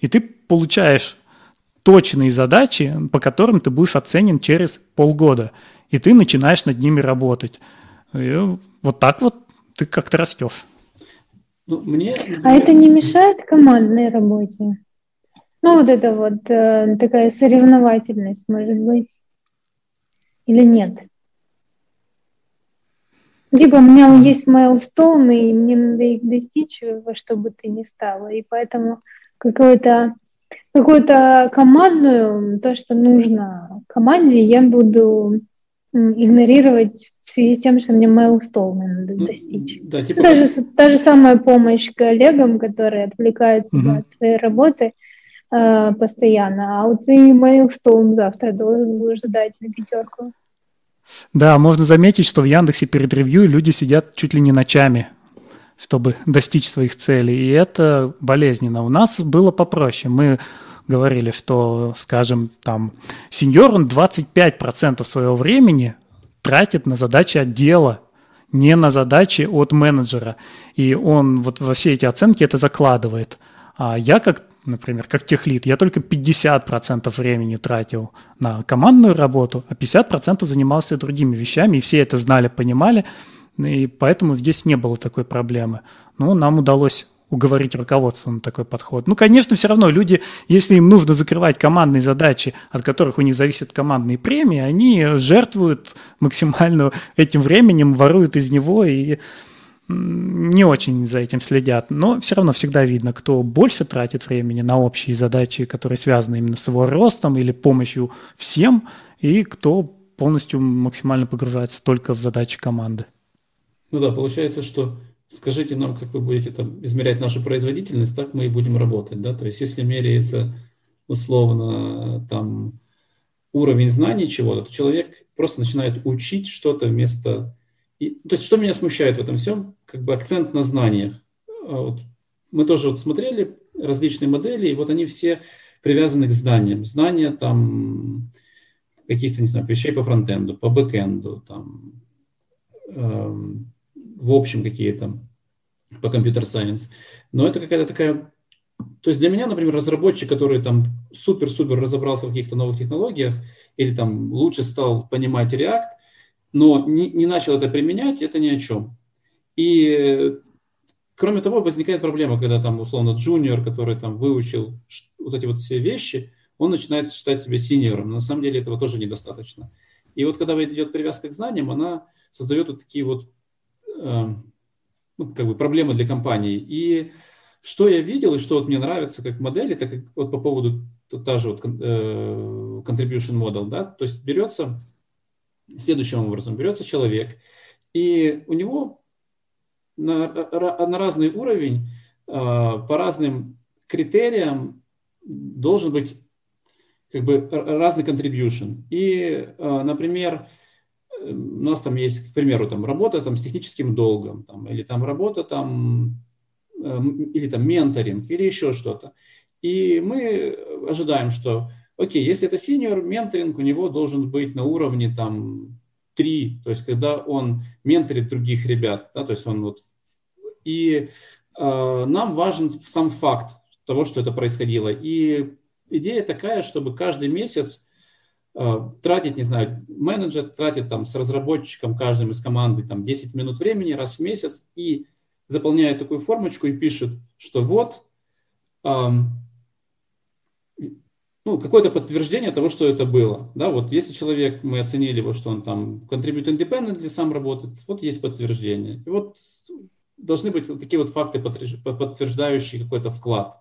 и ты получаешь точные задачи, по которым ты будешь оценен через полгода, и ты начинаешь над ними работать. И вот так вот ты как-то растешь. Ну, мне, а это не мешает командной работе? Ну, вот это вот э, такая соревновательность, может быть, или нет? Типа, у меня есть майлстоуны, и мне надо их достичь во что бы ты ни стало, и поэтому какую-то какую-то командную, то, что нужно команде, я буду игнорировать в связи с тем, что мне майлстоуны надо ну, достичь. Да, типа... Даже та же самая помощь коллегам, которые отвлекают тебя угу. от твоей работы э, постоянно, а вот ты майлстоун завтра должен будешь ждать на пятерку. Да, можно заметить, что в Яндексе перед ревью люди сидят чуть ли не ночами, чтобы достичь своих целей, и это болезненно. У нас было попроще. Мы говорили, что, скажем, там, сеньор, он 25% своего времени тратит на задачи отдела, не на задачи от менеджера. И он вот во все эти оценки это закладывает. А я как, например, как техлит, я только 50% времени тратил на командную работу, а 50% занимался другими вещами, и все это знали, понимали, и поэтому здесь не было такой проблемы. Но нам удалось уговорить руководство на такой подход. Ну, конечно, все равно люди, если им нужно закрывать командные задачи, от которых у них зависят командные премии, они жертвуют максимально этим временем, воруют из него и не очень за этим следят, но все равно всегда видно, кто больше тратит времени на общие задачи, которые связаны именно с его ростом или помощью всем, и кто полностью максимально погружается только в задачи команды. Ну да, получается, что скажите нам, как вы будете там измерять нашу производительность, так мы и будем работать, да, то есть если меряется условно там уровень знаний чего-то, то человек просто начинает учить что-то вместо... И, то есть что меня смущает в этом всем? Как бы акцент на знаниях. А вот мы тоже вот смотрели различные модели, и вот они все привязаны к знаниям. Знания там каких-то, не знаю, вещей по фронтенду, по бэкенду, там, эм, в общем какие-то по компьютер-сайенс. Но это какая-то такая то есть для меня, например, разработчик, который там супер-супер разобрался в каких-то новых технологиях или там лучше стал понимать React, но не, не начал это применять, это ни о чем. И кроме того, возникает проблема, когда там условно джуниор, который там выучил вот эти вот все вещи, он начинает считать себя синьором. На самом деле этого тоже недостаточно. И вот когда идет привязка к знаниям, она создает вот такие вот ну, как бы проблемы для компании. И что я видел и что вот мне нравится как модель, это как вот по поводу та же вот э, contribution model, да, то есть берется следующим образом, берется человек, и у него на, на разный уровень, э, по разным критериям должен быть как бы разный contribution. И, э, например, у нас там есть, к примеру, там работа там, с техническим долгом, там, или там работа там Эм, или там менторинг, или еще что-то. И мы ожидаем, что, окей, если это сеньор, менторинг у него должен быть на уровне там 3, то есть когда он менторит других ребят, да, то есть он вот... И э, нам важен сам факт того, что это происходило. И идея такая, чтобы каждый месяц тратить, не знаю, менеджер тратит там с разработчиком каждым из команды там 10 минут времени раз в месяц и заполняет такую формочку и пишет, что вот эм, ну, какое-то подтверждение того, что это было. Да, вот если человек, мы оценили его, что он там contribute independently, сам работает, вот есть подтверждение. И вот должны быть такие вот факты, подтверждающие какой-то вклад.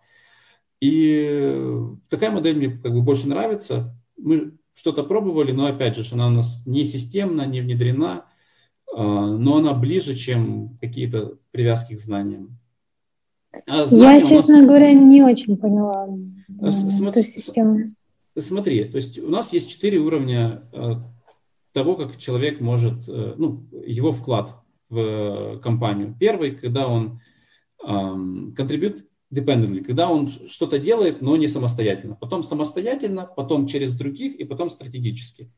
И такая модель мне как бы больше нравится. Мы что-то пробовали, но опять же, она у нас не системна, не внедрена. А, но она ближе, чем какие-то привязки к знаниям. А Я, честно нас... говоря, не очень поняла а, См... эту систему. Смотри, то есть у нас есть четыре уровня того, как человек может, э, ну, его вклад в компанию. Первый, когда он contribute dependently, когда он что-то делает, но не самостоятельно. Потом самостоятельно, потом через других и потом стратегически.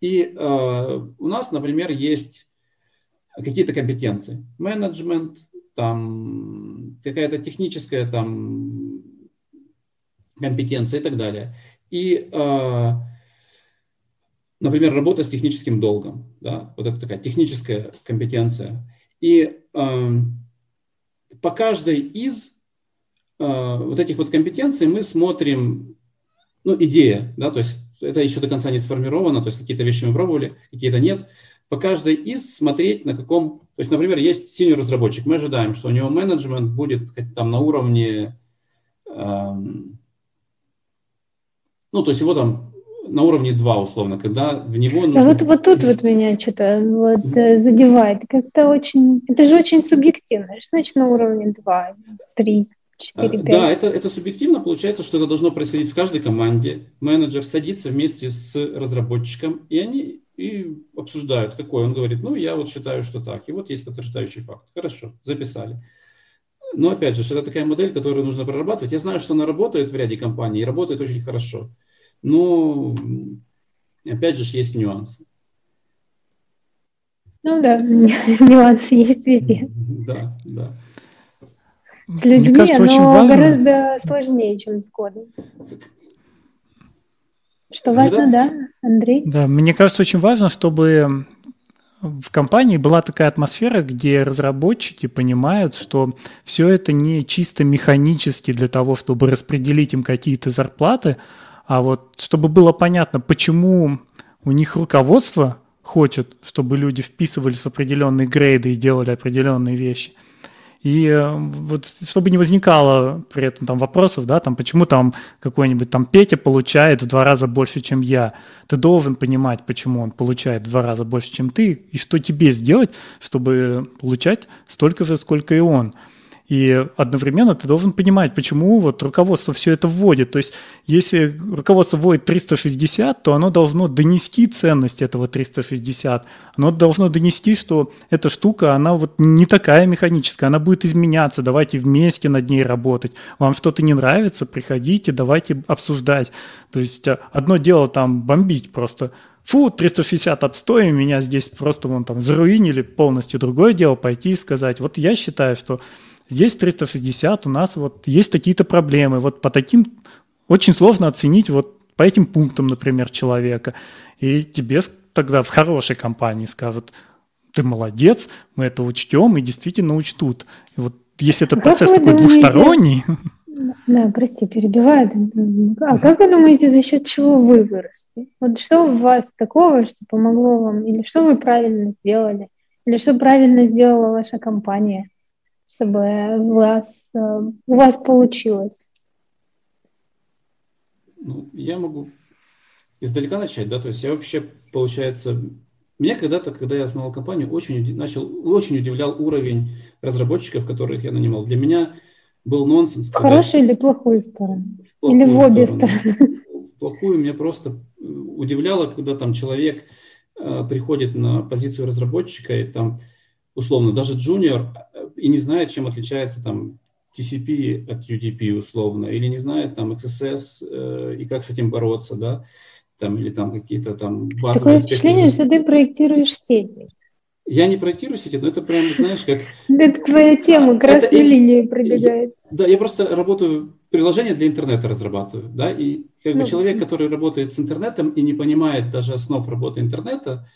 И uh, у нас, например, есть какие-то компетенции. Менеджмент, там какая-то техническая там компетенция и так далее. И, э, например, работа с техническим долгом, да, вот это такая техническая компетенция. И э, по каждой из э, вот этих вот компетенций мы смотрим, ну, идея, да, то есть это еще до конца не сформировано, то есть какие-то вещи мы пробовали, какие-то нет по каждой из смотреть на каком... То есть, например, есть синий разработчик, мы ожидаем, что у него менеджмент будет там на уровне... Эм, ну, то есть его там на уровне 2, условно, когда в него нужно... А вот, вот тут вот меня что-то вот, mm-hmm. задевает. Как-то очень... Это же очень субъективно. Что значит на уровне 2, 3? 4, 5. Да, это, это субъективно. Получается, что это должно происходить в каждой команде. Менеджер садится вместе с разработчиком, и они и обсуждают, какой. Он говорит, ну, я вот считаю, что так. И вот есть подтверждающий факт. Хорошо, записали. Но опять же, это такая модель, которую нужно прорабатывать. Я знаю, что она работает в ряде компаний и работает очень хорошо. Но, опять же, есть нюансы. Ну да, нюансы есть везде. Да, да. С людьми кажется, оно гораздо сложнее, чем с кодом. Что важно, да, Андрей? Да, мне кажется, очень важно, чтобы в компании была такая атмосфера, где разработчики понимают, что все это не чисто механически для того, чтобы распределить им какие-то зарплаты, а вот чтобы было понятно, почему у них руководство хочет, чтобы люди вписывались в определенные грейды и делали определенные вещи. И э, вот чтобы не возникало при этом там вопросов, да, там почему там какой-нибудь там Петя получает в два раза больше, чем я. Ты должен понимать, почему он получает в два раза больше, чем ты, и что тебе сделать, чтобы получать столько же, сколько и он. И одновременно ты должен понимать, почему вот руководство все это вводит. То есть если руководство вводит 360, то оно должно донести ценность этого 360. Оно должно донести, что эта штука, она вот не такая механическая, она будет изменяться, давайте вместе над ней работать. Вам что-то не нравится, приходите, давайте обсуждать. То есть э, одно дело там бомбить просто фу, 360 отстой, меня здесь просто вон там заруинили полностью. Другое дело пойти и сказать, вот я считаю, что Здесь 360 у нас вот есть такие-то проблемы. Вот по таким очень сложно оценить вот по этим пунктам, например, человека. И тебе тогда в хорошей компании скажут, ты молодец, мы это учтем и действительно учтут. И вот если этот процесс такой думаете, двухсторонний... Да, прости, перебиваю. А как вы думаете, за счет чего вы выросли? Вот что у вас такого, что помогло вам? Или что вы правильно сделали? Или что правильно сделала ваша компания? Чтобы у вас, э, у вас получилось? Ну, я могу издалека начать, да, то есть я вообще, получается, меня когда-то, когда я основал компанию, очень начал, очень удивлял уровень разработчиков, которых я нанимал. Для меня был нонсенс. В хорошую или плохую сторону? Плохую или в обе стороны? стороны? В плохую меня просто удивляло, когда там человек э, приходит на позицию разработчика и там условно даже джуниор и не знает, чем отличается там TCP от UDP условно, или не знает там XSS э, и как с этим бороться, да, там, или там какие-то там базовые Такое аспекты. впечатление, что ты проектируешь сети. Я не проектирую сети, но это прям, знаешь, как... Это твоя тема, красной линией пробегает. Да, я просто работаю, приложение для интернета разрабатываю, да, и как бы ну, человек, который работает с интернетом и не понимает даже основ работы интернета,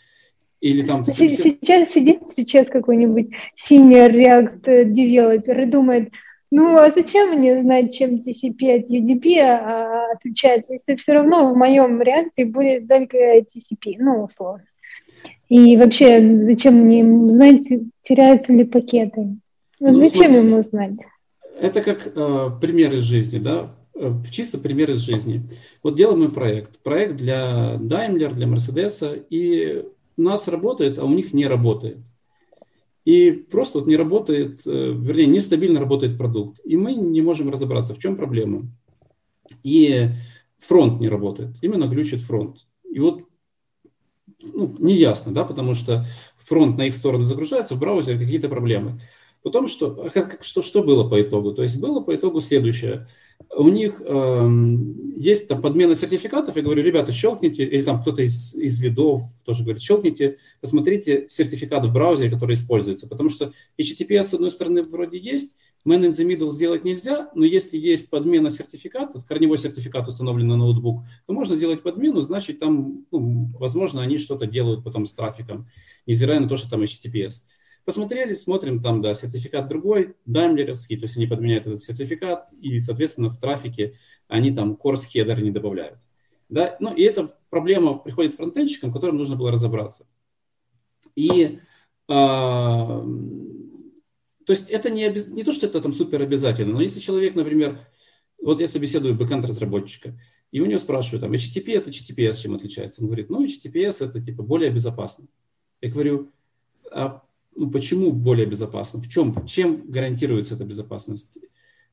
или там... Сейчас сидит сейчас какой-нибудь senior React девелопер и думает, ну, а зачем мне знать, чем TCP от UDP а, отличается, если все равно в моем реакции будет только TCP, ну, условно. И вообще, зачем мне знать, теряются ли пакеты? Вот ну, зачем смотрите, ему знать? Это как э, пример из жизни, да? Э, чисто пример из жизни. Вот делаем мы проект. Проект для Daimler, для Mercedes, и у нас работает, а у них не работает. И просто вот не работает, э, вернее, нестабильно работает продукт. И мы не можем разобраться, в чем проблема. И фронт не работает, именно глючит фронт. И вот ну, неясно, да, потому что фронт на их сторону загружается, в браузере какие-то проблемы. Потом что, что, что было по итогу? То есть было по итогу следующее. У них э, есть там подмена сертификатов. Я говорю, ребята, щелкните, или там кто-то из, из лидов тоже говорит, щелкните, посмотрите сертификат в браузере, который используется. Потому что HTTPS, с одной стороны, вроде есть, Man in the middle сделать нельзя, но если есть подмена сертификата, корневой сертификат установлен на ноутбук, то можно сделать подмену, значит, там, ну, возможно, они что-то делают потом с трафиком, невзирая на то, что там HTTPS. Посмотрели, смотрим, там, да, сертификат другой, даймлеровский, то есть они подменяют этот сертификат, и, соответственно, в трафике они там course header не добавляют. Да? Ну, и эта проблема приходит фронтенщикам, которым нужно было разобраться. И, а, то есть это не, обез... не то, что это там супер обязательно, но если человек, например, вот я собеседую бэкэнд разработчика, и у него спрашивают, там, HTTP это HTTPS чем отличается? Он говорит, ну, HTTPS это типа более безопасно. Я говорю, а ну, почему более безопасно? В чем, чем гарантируется эта безопасность?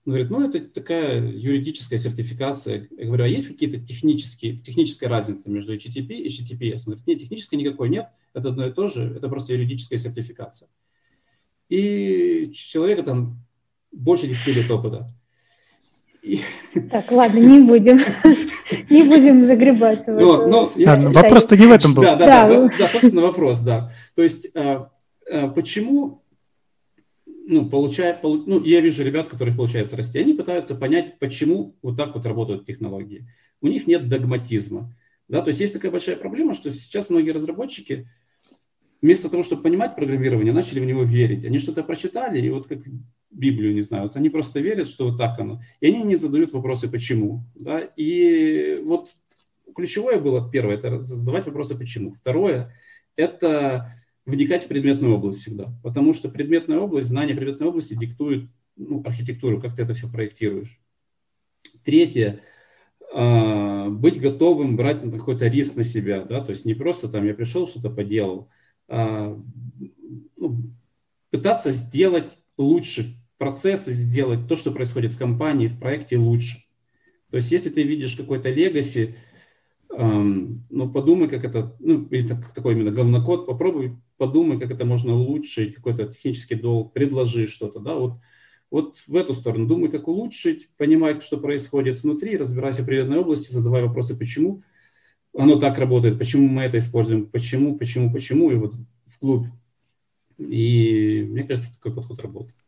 Он говорит, ну, это такая юридическая сертификация. Я говорю, а есть какие-то технические, техническая разница между HTTP и HTTPS? Он говорит, нет, технической никакой нет, это одно и то же, это просто юридическая сертификация. И человека там больше 10 лет опыта. И... Так, ладно, не будем, не будем я... Вопрос-то не в этом был. Да, да, да, собственно, вопрос, да. То есть а, почему, ну, получая, ну, я вижу ребят, которых получается расти, они пытаются понять, почему вот так вот работают технологии. У них нет догматизма. Да? То есть есть такая большая проблема, что сейчас многие разработчики вместо того, чтобы понимать программирование, начали в него верить. Они что-то прочитали, и вот как Библию не знают, они просто верят, что вот так оно. И они не задают вопросы «почему?». Да? И вот ключевое было, первое, это задавать вопросы «почему?». Второе – это вникать в предметную область всегда. Потому что предметная область, знание предметной области диктует ну, архитектуру, как ты это все проектируешь. Третье а, быть готовым брать какой-то риск на себя, да, то есть не просто там я пришел, что-то поделал, а, ну, пытаться сделать лучше процессы, сделать то, что происходит в компании, в проекте лучше. То есть если ты видишь какой-то легаси, эм, ну подумай, как это, ну или так, такой именно говнокод, попробуй подумай, как это можно улучшить, какой-то технический долг, предложи что-то, да, вот вот в эту сторону. Думай, как улучшить, понимай, что происходит внутри, разбирайся в определенной области, задавай вопросы, почему оно так работает, почему мы это используем, почему, почему, почему, и вот вглубь. И мне кажется, такой подход работает.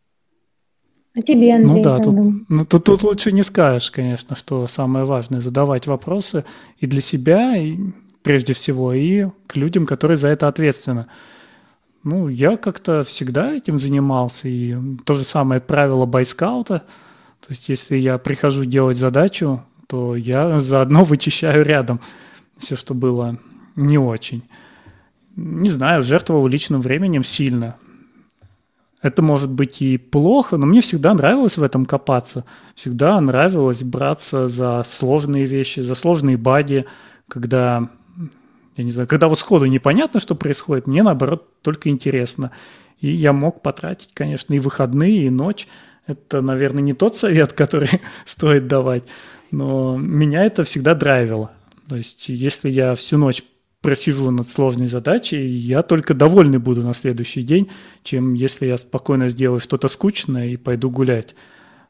А тебе, Андрей? Ну да, тут, ну, тут, тут лучше не скажешь, конечно, что самое важное – задавать вопросы и для себя, и прежде всего, и к людям, которые за это ответственны. Ну, я как-то всегда этим занимался, и то же самое правило байскаута. То есть, если я прихожу делать задачу, то я заодно вычищаю рядом все, что было не очень. Не знаю, жертвовал личным временем сильно. Это может быть и плохо, но мне всегда нравилось в этом копаться. Всегда нравилось браться за сложные вещи, за сложные бади, когда я не знаю, когда вот сходу непонятно, что происходит, мне наоборот только интересно. И я мог потратить, конечно, и выходные, и ночь. Это, наверное, не тот совет, который стоит давать, но меня это всегда драйвило. То есть, если я всю ночь просижу над сложной задачей, я только довольный буду на следующий день, чем если я спокойно сделаю что-то скучное и пойду гулять.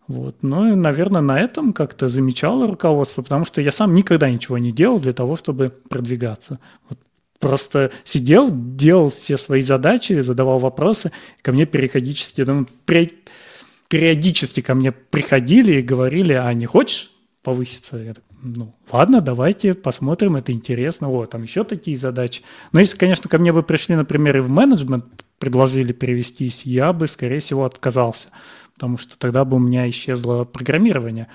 Вот. Ну и, наверное, на этом как-то замечало руководство, потому что я сам никогда ничего не делал для того, чтобы продвигаться. Вот просто сидел, делал все свои задачи, задавал вопросы, ко мне периодически, ну, периодически ко мне приходили и говорили, а не хочешь повыситься? Я так, ну, ладно, давайте посмотрим, это интересно. Вот, там еще такие задачи. Но если, конечно, ко мне бы пришли, например, и в менеджмент, предложили перевестись, я бы, скорее всего, отказался потому что тогда бы у меня исчезло программирование.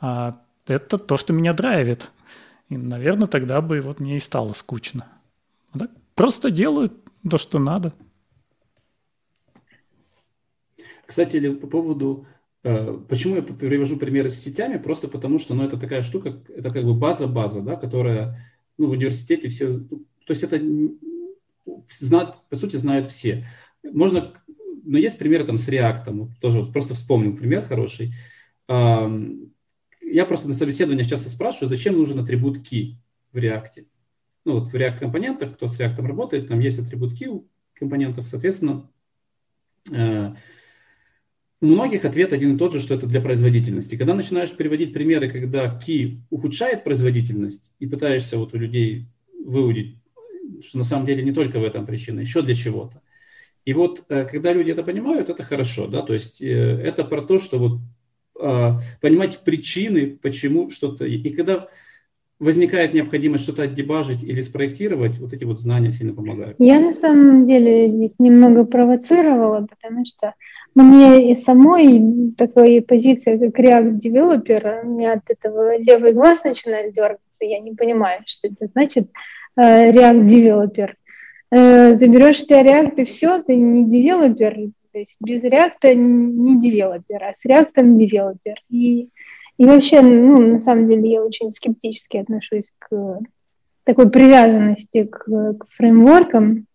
А это то, что меня драйвит. И, наверное, тогда бы вот мне и стало скучно. Так просто делаю то, что надо. Кстати, по поводу, почему я привожу примеры с сетями, просто потому что, ну, это такая штука, это как бы база-база, да, которая, ну, в университете все, то есть это, знают, по сути, знают все. Можно но есть примеры там с React, тоже просто вспомнил пример хороший. Я просто на собеседованиях часто спрашиваю, зачем нужен атрибут key в React. Ну вот в React компонентах, кто с React работает, там есть атрибут key у компонентов, соответственно, э, у многих ответ один и тот же, что это для производительности. Когда начинаешь приводить примеры, когда key ухудшает производительность и пытаешься вот у людей выудить, что на самом деле не только в этом причина, еще для чего-то, и вот, э, когда люди это понимают, это хорошо, да, то есть э, это про то, что вот а, понимать причины, почему что-то, и когда возникает необходимость что-то отдебажить или спроектировать, вот эти вот знания сильно помогают. Я на самом деле здесь немного провоцировала, потому что мне и самой такой позиции, как React Developer, у меня от этого левый глаз начинает дергаться, я не понимаю, что это значит э, React Developer. Э, заберешь тебя React и все, ты не девелопер, то есть без React не девелопер, а с React девелопер. И, и вообще, ну, на самом деле, я очень скептически отношусь к такой привязанности к, к фреймворкам.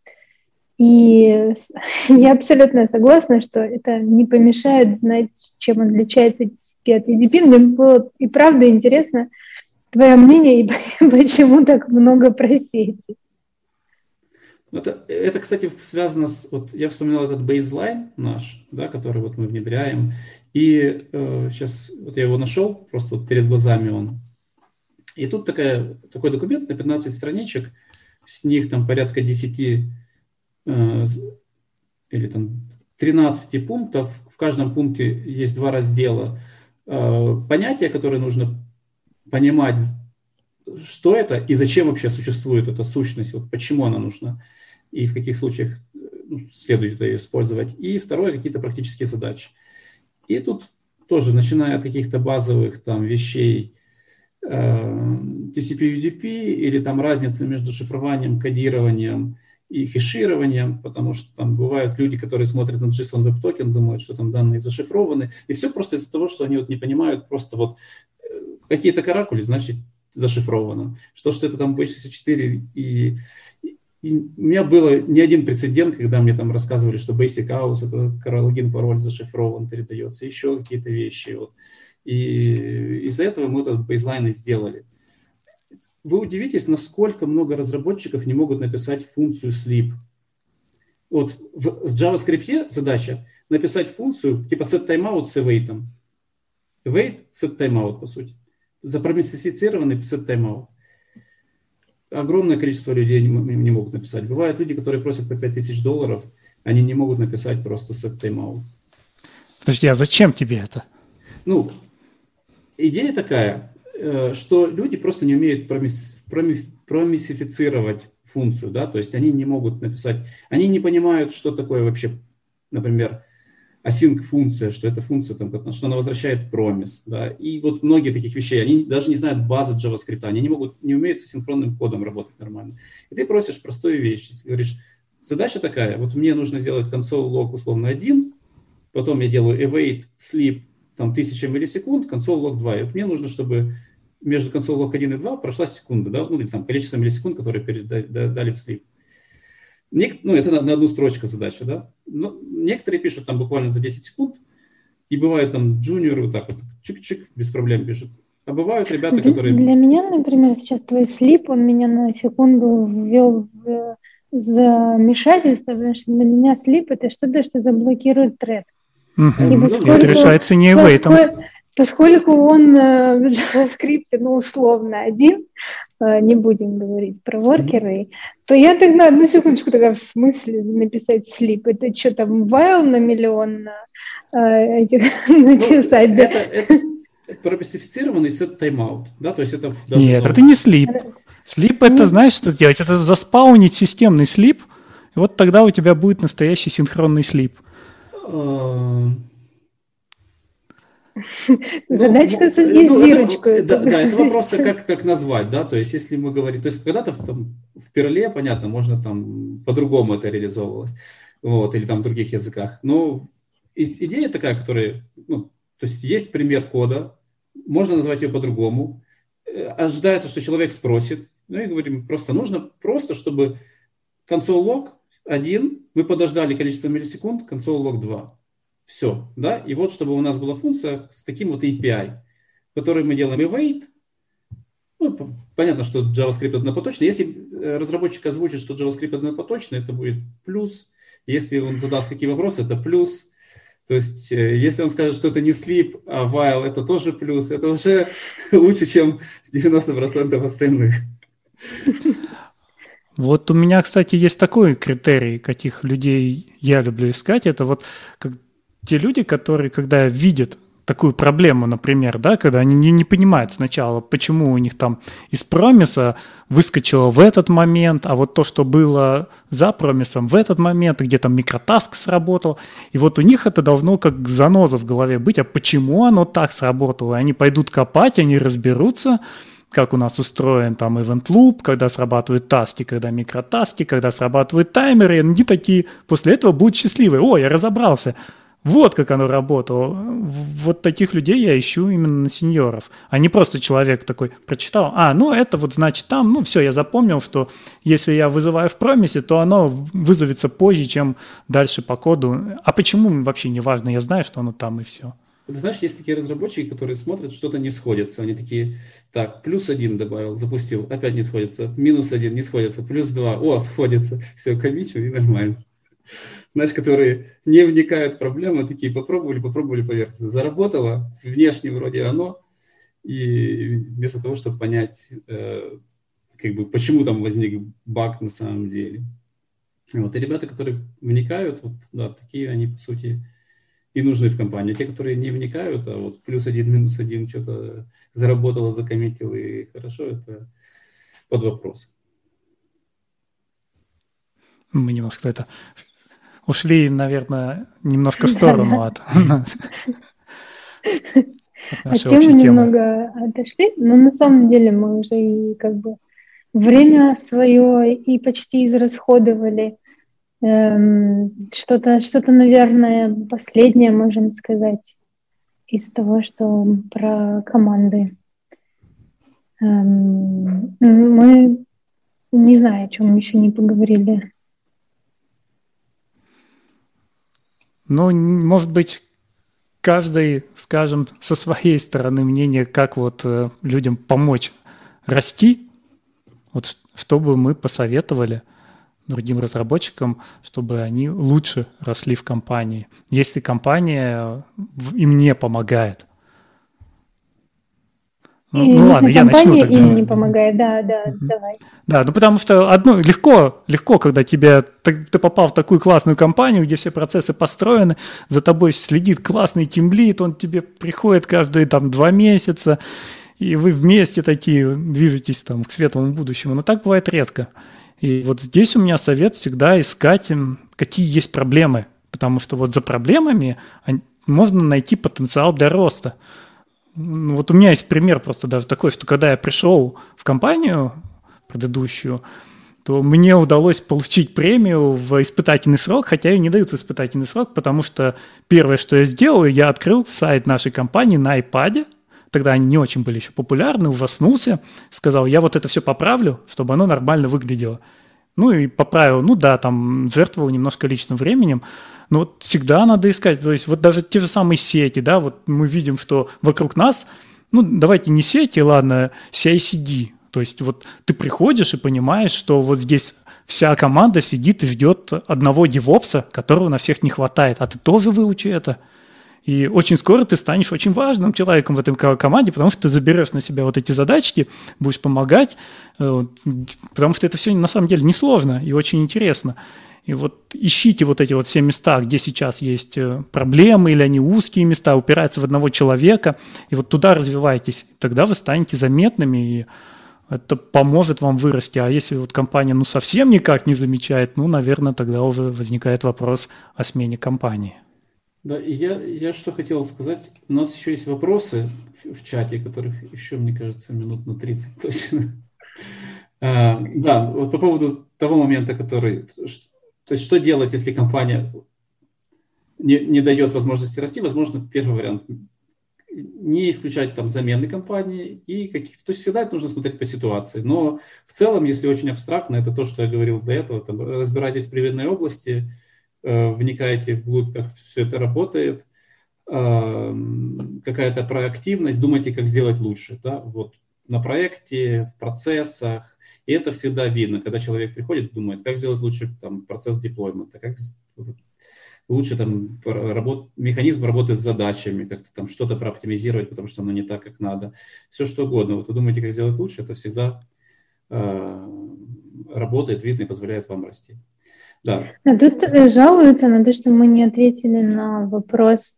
И я абсолютно согласна, что это не помешает знать, чем отличается TCP от EDP. Мне было и правда интересно твое мнение и почему так много про сети. Ну, это, это, кстати, связано с... Вот я вспоминал этот бейзлайн наш, да, который вот мы внедряем. И э, сейчас вот я его нашел, просто вот перед глазами он. И тут такая, такой документ на 15 страничек, с них там порядка 10 э, или там 13 пунктов. В каждом пункте есть два раздела. Э, понятия, которые нужно понимать, что это и зачем вообще существует эта сущность, вот почему она нужна и в каких случаях ну, следует ее использовать. И второе, какие-то практические задачи. И тут тоже, начиная от каких-то базовых там вещей, э, TCP-UDP или там разницы между шифрованием, кодированием и хешированием, потому что там бывают люди, которые смотрят на JSON Web Token, думают, что там данные зашифрованы, и все просто из-за того, что они вот не понимают просто вот э, какие-то каракули, значит, зашифровано. Что, что это там BSC4 и, и у меня было не один прецедент, когда мне там рассказывали, что Basic House, это логин, пароль зашифрован, передается, еще какие-то вещи. Вот. И из-за этого мы этот бейзлайн и сделали. Вы удивитесь, насколько много разработчиков не могут написать функцию sleep. Вот в, с JavaScript задача написать функцию типа set timeout с await. Await, set timeout, по сути. Запромистифицированный set timeout огромное количество людей не, не могут написать. Бывают люди, которые просят по 5000 долларов, они не могут написать просто set timeout. Подожди, а зачем тебе это? Ну, идея такая, что люди просто не умеют промиссифицировать функцию, да, то есть они не могут написать, они не понимают, что такое вообще, например, async функция, что это функция, там, что она возвращает промис, да, и вот многие таких вещей, они даже не знают базы JavaScript, они не могут, не умеют с синхронным кодом работать нормально. И ты просишь простую вещь, говоришь, задача такая, вот мне нужно сделать console log условно 1, потом я делаю await sleep там 1000 миллисекунд, console log 2, и вот мне нужно, чтобы между console log 1 и 2 прошла секунда, да, ну или там количество миллисекунд, которые передали в sleep. Ну, это на, на одну строчку задача, да. Но некоторые пишут там буквально за 10 секунд, и бывают там джуниоры вот так вот, чик-чик, без проблем пишут. А бывают ребята, для, которые... Для меня, например, сейчас твой слип, он меня на секунду ввел в замешательство, потому что для меня слип это что-то, что заблокирует тред. Угу. И поскольку, это решается не в этом. Поскольку он э, в JavaScript, ну, условно, один, э, не будем говорить про воркеры, то я тогда, одну секундочку, тогда в смысле написать слип? Это что там, while на миллион э, этих написать? Ну, это, это, это промистифицированный set timeout, да, то есть это даже... Нет, это не слип. Слип это, знаешь, что сделать? Это заспаунить системный слип, и вот тогда у тебя будет настоящий синхронный слип. Задачка с зирочкой. Да, да, это вопрос, как, как назвать, да, то есть если мы говорим, то есть когда-то в, там, в Перле, понятно, можно там по-другому это реализовывалось, вот, или там в других языках, но идея такая, которая, ну, то есть есть пример кода, можно назвать ее по-другому, э, ожидается, что человек спросит, ну и говорим, просто нужно просто, чтобы log 1, мы подождали количество миллисекунд, console log 2. Все, да, и вот чтобы у нас была функция с таким вот API, который мы делаем await, ну, понятно, что JavaScript однопоточный. Если э, разработчик озвучит, что JavaScript однопоточный, это будет плюс. Если он задаст такие вопросы, это плюс. То есть, э, если он скажет, что это не sleep, а while, это тоже плюс. Это уже лучше, чем 90% остальных. Вот у меня, кстати, есть такой критерий, каких людей я люблю искать. Это вот как те люди, которые, когда видят такую проблему, например, да, когда они не, не понимают сначала, почему у них там из промиса выскочило в этот момент, а вот то, что было за промисом в этот момент, где там микротаск сработал, и вот у них это должно как заноза в голове быть, а почему оно так сработало, и они пойдут копать, они разберутся, как у нас устроен там event loop, когда срабатывают таски, когда микротаски, когда срабатывают таймеры, и они такие после этого будут счастливы. О, я разобрался. Вот как оно работало. Вот таких людей я ищу именно на сеньоров, а не просто человек такой прочитал, а, ну это вот значит там, ну все, я запомнил, что если я вызываю в промисе, то оно вызовется позже, чем дальше по коду. А почему вообще не важно, я знаю, что оно там и все. Ты знаешь, есть такие разработчики, которые смотрят, что-то не сходится. Они такие, так, плюс один добавил, запустил, опять не сходится, минус один не сходится, плюс два, о, сходится, все, комичу и нормально знаешь, которые не вникают в проблему, такие попробовали, попробовали поверхностно. Заработало, внешне вроде оно, и вместо того, чтобы понять, э, как бы, почему там возник баг на самом деле. Вот, и ребята, которые вникают, вот, да, такие они, по сути, и нужны в компании. Те, которые не вникают, а вот плюс один, минус один, что-то заработало, закоммитил, и хорошо, это под вопрос. Мы немножко это ушли, наверное, немножко в сторону от От темы немного отошли, но на самом деле мы уже и как бы время свое и почти израсходовали. Эм, что-то, что-то, наверное, последнее можем сказать из того, что про команды. Эм, мы не знаю, о чем еще не поговорили. Ну, может быть, каждый, скажем, со своей стороны мнение, как вот э, людям помочь расти, вот что бы мы посоветовали другим разработчикам, чтобы они лучше росли в компании, если компания им не помогает – ну, ну ладно, я начну тогда. им не помогает, да, да, mm давай. Да, ну потому что одно легко, легко, когда тебе ты, ты попал в такую классную компанию, где все процессы построены, за тобой следит классный тимлит, он тебе приходит каждые там два месяца, и вы вместе такие движетесь там к светлому будущему. Но так бывает редко. И вот здесь у меня совет всегда искать, какие есть проблемы, потому что вот за проблемами можно найти потенциал для роста. Вот у меня есть пример просто даже такой, что когда я пришел в компанию предыдущую, то мне удалось получить премию в испытательный срок, хотя ее не дают в испытательный срок, потому что первое, что я сделал, я открыл сайт нашей компании на iPad, тогда они не очень были еще популярны, ужаснулся, сказал, я вот это все поправлю, чтобы оно нормально выглядело. Ну и поправил, ну да, там жертвовал немножко личным временем, но вот всегда надо искать, то есть вот даже те же самые сети, да, вот мы видим, что вокруг нас, ну давайте не сети, ладно, CICD, то есть вот ты приходишь и понимаешь, что вот здесь вся команда сидит и ждет одного девопса, которого на всех не хватает, а ты тоже выучи это. И очень скоро ты станешь очень важным человеком в этой команде, потому что ты заберешь на себя вот эти задачки, будешь помогать, э, потому что это все на самом деле несложно и очень интересно. И вот ищите вот эти вот все места, где сейчас есть э, проблемы или они узкие места, упираются в одного человека, и вот туда развивайтесь. Тогда вы станете заметными, и это поможет вам вырасти. А если вот компания ну совсем никак не замечает, ну, наверное, тогда уже возникает вопрос о смене компании. Да, и я, я что хотел сказать. У нас еще есть вопросы в, в чате, которых еще, мне кажется, минут на 30 точно. А, да, вот по поводу того момента, который то есть что делать, если компания не, не дает возможности расти? Возможно, первый вариант не исключать там замены компании и каких-то, то есть всегда это нужно смотреть по ситуации. Но в целом, если очень абстрактно, это то, что я говорил до этого, там, разбирайтесь в приведенной области, э, вникайте вглубь, как все это работает, э, какая-то проактивность, думайте, как сделать лучше, да, вот на проекте, в процессах. И это всегда видно, когда человек приходит думает, как сделать лучше там, процесс деплоймента, как лучше там работ, механизм работы с задачами, как-то там что-то прооптимизировать, потому что оно не так, как надо. Все что угодно. Вот вы думаете, как сделать лучше, это всегда э, работает, видно и позволяет вам расти. Да. А тут э, жалуются на то, что мы не ответили на вопрос,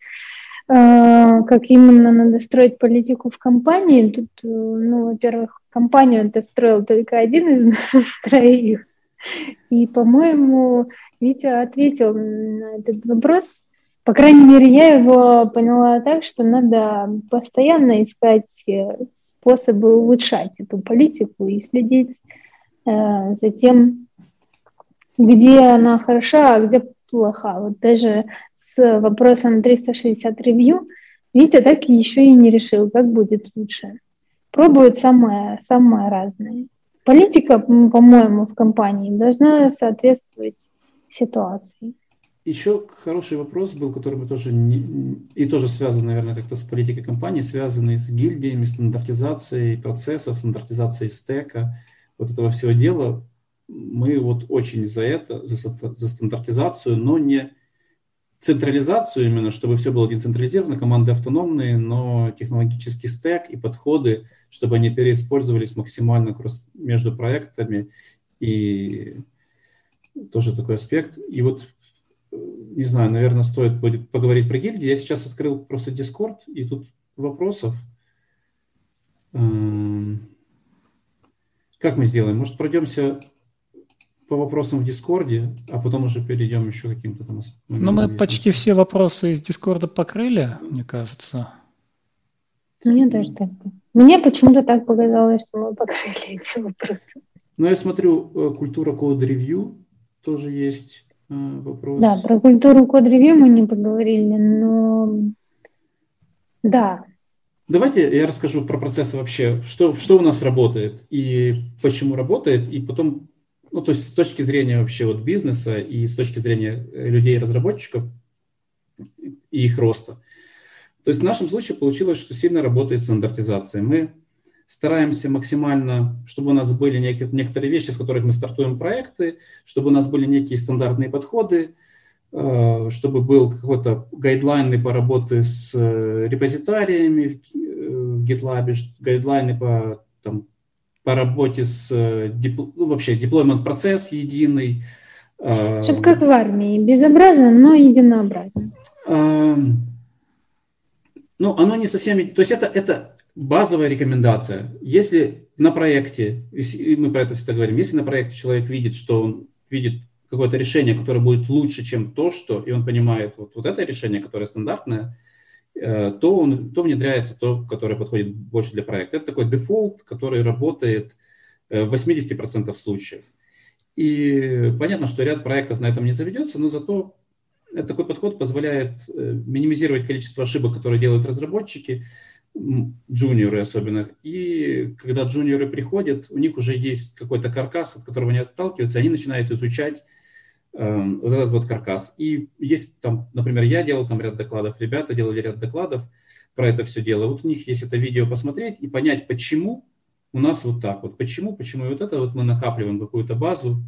а, как именно надо строить политику в компании. Тут, э, ну, во-первых, компанию это строил только один из нас троих. И, по-моему, Витя ответил на этот вопрос. По крайней мере, я его поняла так, что надо постоянно искать э, способы улучшать эту политику и следить э, за тем, где она хороша, а где плоха. Вот даже с вопросом 360 ревью Витя так еще и не решил, как будет лучше. Пробует самое, самое разное. Политика, по-моему, в компании должна соответствовать ситуации. Еще хороший вопрос был, который мы тоже не, и тоже связан, наверное, как-то с политикой компании, связанный с гильдиями, стандартизацией процессов, стандартизацией стека, вот этого всего дела мы вот очень за это, за, за стандартизацию, но не централизацию именно, чтобы все было децентрализировано, команды автономные, но технологический стек и подходы, чтобы они переиспользовались максимально между проектами и тоже такой аспект. И вот, не знаю, наверное, стоит будет поговорить про гильдии. Я сейчас открыл просто Discord, и тут вопросов. Эм, как мы сделаем? Может, пройдемся по вопросам в Дискорде, а потом уже перейдем еще каким-то там... Ну, мы почти все вопросы из Дискорда покрыли, мне кажется. Мне даже так. Мне почему-то так показалось, что мы покрыли эти вопросы. Ну, я смотрю, э, культура код-ревью тоже есть э, вопрос. Да, про культуру код-ревью мы не поговорили, но да. Давайте я расскажу про процессы вообще, что, что у нас работает и почему работает, и потом, ну, то есть с точки зрения вообще вот бизнеса и с точки зрения э, людей-разработчиков и их роста. То есть в нашем случае получилось, что сильно работает стандартизация. Мы стараемся максимально, чтобы у нас были некоторые вещи, с которых мы стартуем проекты, чтобы у нас были некие стандартные подходы, э, чтобы был какой-то гайдлайны по работе с э, репозитариями в GitLab, гайдлайны по, там, по работе с ну, вообще деплоймент процесс единый. Чтобы как в армии, безобразно, но единообразно. Эм, ну, оно не совсем... То есть это, это базовая рекомендация. Если на проекте, и мы про это всегда говорим, если на проекте человек видит, что он видит какое-то решение, которое будет лучше, чем то, что, и он понимает вот, вот это решение, которое стандартное, э, то, он, то внедряется то, которое подходит больше для проекта. Это такой дефолт, который работает э, в 80% случаев. И понятно, что ряд проектов на этом не заведется, но зато такой подход позволяет э, минимизировать количество ошибок, которые делают разработчики, джуниоры особенно. И когда джуниоры приходят, у них уже есть какой-то каркас, от которого они отталкиваются, они начинают изучать э, вот этот вот каркас. И есть там, например, я делал там ряд докладов, ребята делали ряд докладов про это все дело. Вот у них есть это видео посмотреть и понять, почему у нас вот так вот. Почему, почему и вот это вот мы накапливаем какую-то базу.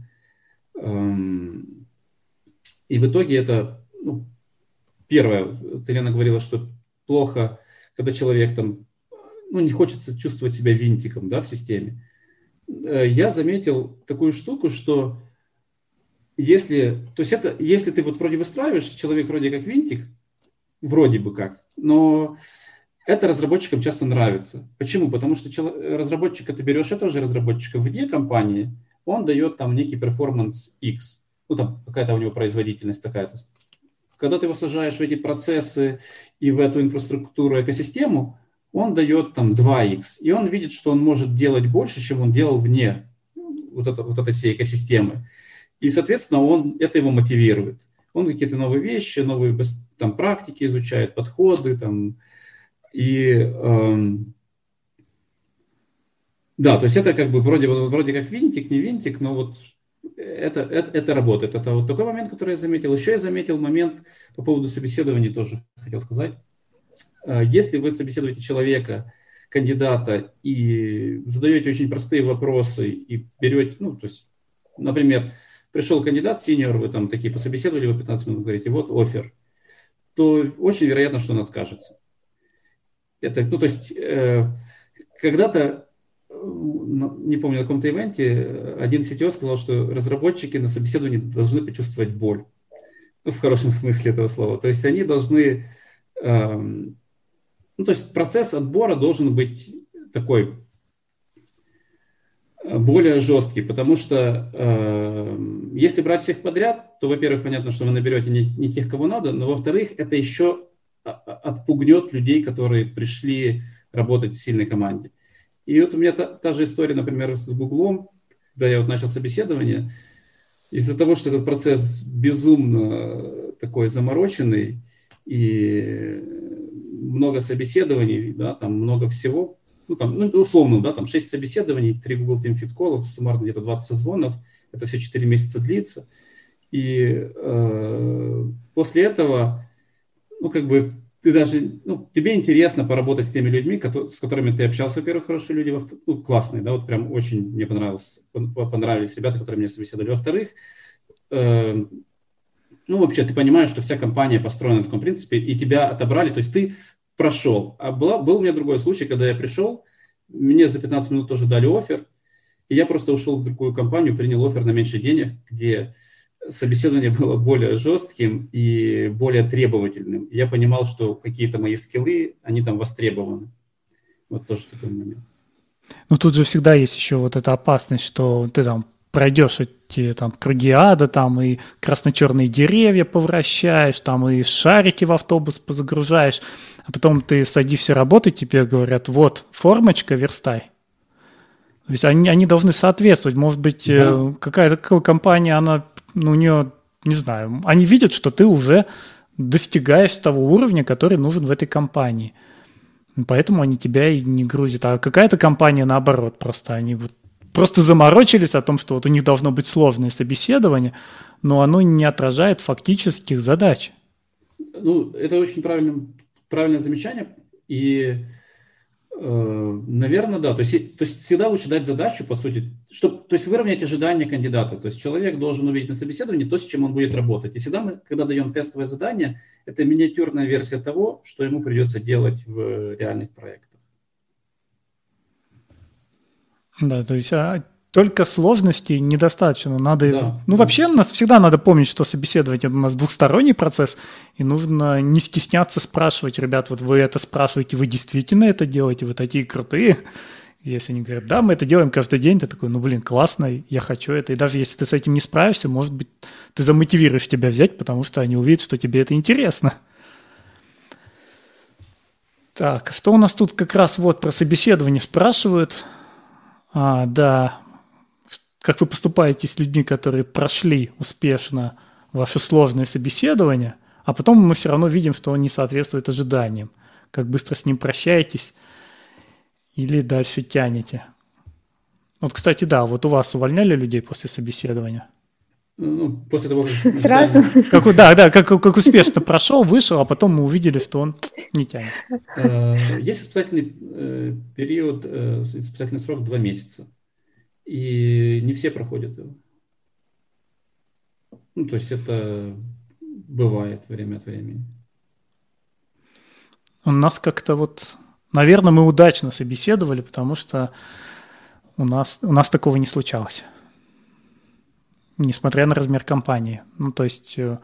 Эм, и в итоге это, ну, первое, ты, Лена, говорила, что плохо, когда человек там, ну, не хочется чувствовать себя винтиком, да, в системе. Э, я заметил такую штуку, что если, то есть это, если ты вот вроде выстраиваешь, человек вроде как винтик, вроде бы как, но это разработчикам часто нравится. Почему? Потому что разработчика ты берешь этого же разработчика вне компании, он дает там некий перформанс X ну там какая-то у него производительность такая. Когда ты его сажаешь в эти процессы и в эту инфраструктуру, экосистему, он дает там 2х, и он видит, что он может делать больше, чем он делал вне вот, это, вот этой всей экосистемы. И, соответственно, он, это его мотивирует. Он какие-то новые вещи, новые там, практики изучает, подходы. Там, и эм, да, то есть это как бы вроде, вроде как винтик, не винтик, но вот это, это, это работает. Это вот такой момент, который я заметил. Еще я заметил момент по поводу собеседований тоже хотел сказать. Э, если вы собеседуете человека, кандидата, и задаете очень простые вопросы, и берете, ну, то есть, например, пришел кандидат, сеньор, вы там такие пособеседовали, вы 15 минут говорите, вот офер, то очень вероятно, что он откажется. Это, ну, то есть, э, когда-то не помню, на каком-то ивенте один CTO сказал, что разработчики на собеседовании должны почувствовать боль. Ну, в хорошем смысле этого слова. То есть они должны... Эм, ну, то есть процесс отбора должен быть такой э, более жесткий, потому что э, если брать всех подряд, то, во-первых, понятно, что вы наберете не, не тех, кого надо, но, во-вторых, это еще отпугнет людей, которые пришли работать в сильной команде. И вот у меня та, та же история, например, с Гуглом, когда я вот начал собеседование, из-за того, что этот процесс безумно такой замороченный и много собеседований, да, там много всего, ну, там, ну, условно, да, там 6 собеседований, 3 Google Team Fit колов, суммарно где-то 20 созвонов, это все 4 месяца длится. И э, после этого, ну, как бы ты даже, ну, тебе интересно поработать с теми людьми, которые, с которыми ты общался, во-первых, хорошие люди, во ну, классные, да, вот прям очень мне понравилось, понравились ребята, которые меня собеседовали. Во-вторых, э, ну, вообще, ты понимаешь, что вся компания построена на таком принципе, и тебя отобрали, то есть ты прошел. А была, был у меня другой случай, когда я пришел, мне за 15 минут тоже дали офер, и я просто ушел в другую компанию, принял офер на меньше денег, где собеседование было более жестким и более требовательным. Я понимал, что какие-то мои скиллы, они там востребованы. Вот тоже такой момент. Ну, тут же всегда есть еще вот эта опасность, что ты там пройдешь эти там круги ада, там и красно-черные деревья повращаешь, там и шарики в автобус позагружаешь, а потом ты садишься работать, тебе говорят, вот, формочка, верстай. То есть они, они должны соответствовать. Может быть, э, да. какая-то компания, она, ну, у нее, не знаю, они видят, что ты уже достигаешь того уровня, который нужен в этой компании. Поэтому они тебя и не грузят. А какая-то компания, наоборот, просто они вот просто заморочились о том, что вот у них должно быть сложное собеседование, но оно не отражает фактических задач. Ну, это очень правильное, правильное замечание. И Э, Наверное, да. То есть, то есть всегда лучше дать задачу, по сути, чтобы, то есть выровнять ожидания кандидата. То есть человек должен увидеть на собеседовании то, с чем он будет работать. И всегда мы, когда даем тестовое задание, это миниатюрная версия того, что ему придется делать в реальных проектах. Да, то есть а только сложностей недостаточно. Надо, да. ну вообще нас всегда надо помнить, что собеседовать это у нас двухсторонний процесс, и нужно не стесняться спрашивать, ребят, вот вы это спрашиваете, вы действительно это делаете, вы такие крутые. Если они говорят, да, мы это делаем каждый день, ты такой, ну блин, классно, я хочу это. И даже если ты с этим не справишься, может быть, ты замотивируешь тебя взять, потому что они увидят, что тебе это интересно. Так, что у нас тут как раз вот про собеседование спрашивают. А, да, как вы поступаете с людьми, которые прошли успешно ваше сложное собеседование, а потом мы все равно видим, что он не соответствует ожиданиям. Как быстро с ним прощаетесь или дальше тянете. Вот, кстати, да, вот у вас увольняли людей после собеседования? Ну, после того, как... Сразу? Как, да, да, как, как успешно прошел, вышел, а потом мы увидели, что он не тянет. Э, есть испытательный э, период, э, испытательный срок два месяца и не все проходят его. Ну, то есть это бывает время от времени. У нас как-то вот, наверное, мы удачно собеседовали, потому что у нас, у нас такого не случалось. Несмотря на размер компании. Ну, то есть, э,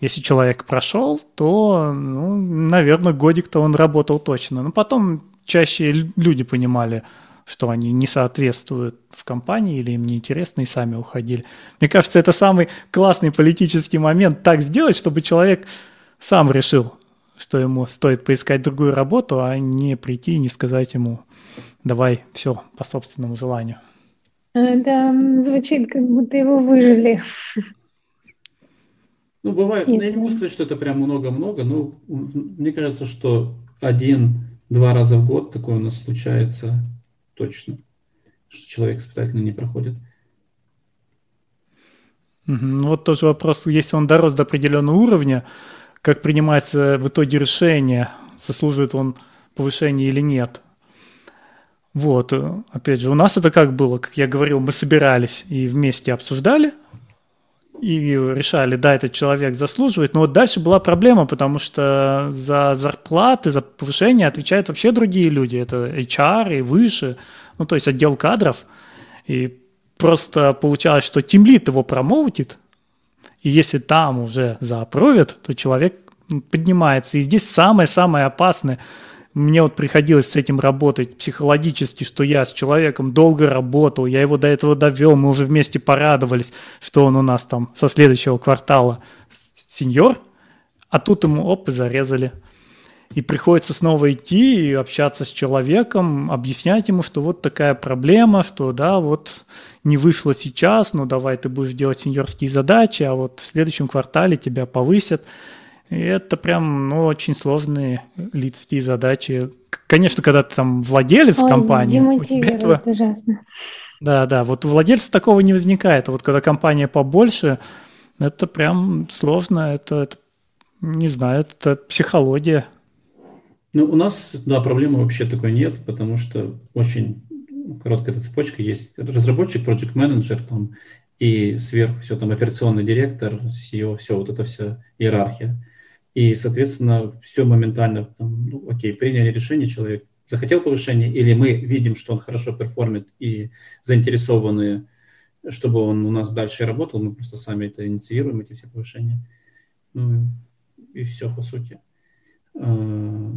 если человек прошел, то, ну, наверное, годик-то он работал точно. Но потом чаще люди понимали, что они не соответствуют в компании или им неинтересно и сами уходили. Мне кажется, это самый классный политический момент так сделать, чтобы человек сам решил, что ему стоит поискать другую работу, а не прийти и не сказать ему давай все по собственному желанию. Это звучит, как будто его выжили. Ну, бывает, Нет. я не могу сказать, что это прям много-много, но мне кажется, что один-два раза в год такое у нас случается точно, что человек испытательно не проходит. Ну вот тоже вопрос, если он дорос до определенного уровня, как принимается в итоге решение, заслуживает он повышения или нет. Вот, опять же, у нас это как было, как я говорил, мы собирались и вместе обсуждали, и решали, да, этот человек заслуживает. Но вот дальше была проблема, потому что за зарплаты, за повышение отвечают вообще другие люди. Это HR и выше, ну, то есть отдел кадров. И просто получалось, что тимлит его промоутит, и если там уже заапровят, то человек поднимается. И здесь самое-самое опасное – мне вот приходилось с этим работать психологически, что я с человеком долго работал, я его до этого довел, мы уже вместе порадовались, что он у нас там со следующего квартала сеньор, а тут ему оп, и зарезали. И приходится снова идти и общаться с человеком, объяснять ему, что вот такая проблема, что да, вот не вышло сейчас, ну давай ты будешь делать сеньорские задачи, а вот в следующем квартале тебя повысят. И это прям, ну, очень сложные лидские задачи. Конечно, когда ты там владелец Ой, компании... Демотивирует этого... ужасно. Да, да, вот у владельца такого не возникает. А вот когда компания побольше, это прям сложно, это, это не знаю, это психология. Ну, у нас, да, проблемы вообще такой нет, потому что очень короткая эта цепочка есть. Разработчик, project менеджер там, и сверху все там операционный директор, CEO, все, вот это вся иерархия. И, соответственно, все моментально, там, ну, окей, приняли решение, человек захотел повышение, или мы видим, что он хорошо перформит и заинтересованы, чтобы он у нас дальше работал, мы просто сами это инициируем, эти все повышения. Ну, и все, по сути. А,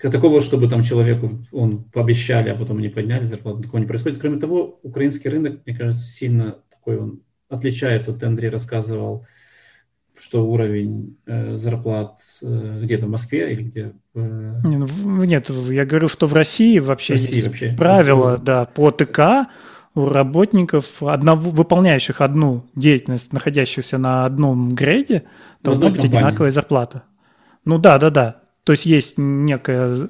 такого, чтобы там человеку он пообещали, а потом не подняли зарплату, такого не происходит. Кроме того, украинский рынок, мне кажется, сильно такой он отличается. Вот Андрей, рассказывал, что уровень э, зарплат э, где-то в Москве или где? В... Ну, нет, я говорю, что в России вообще в России есть вообще. правила, да, по ТК у работников, одного, выполняющих одну деятельность, находящихся на одном грейде, должна быть компании. одинаковая зарплата. Ну да, да, да. То есть есть некая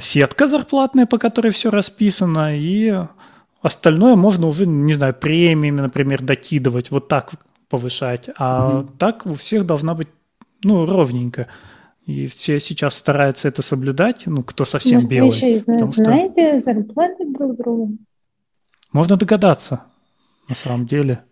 сетка зарплатная, по которой все расписано, и остальное можно уже, не знаю, премиями, например, докидывать, вот так повышать. А угу. так у всех должна быть, ну, ровненько. И все сейчас стараются это соблюдать, ну, кто совсем Может, белый. Вы еще знаете что... зарплаты друг друга? Можно догадаться, на самом деле.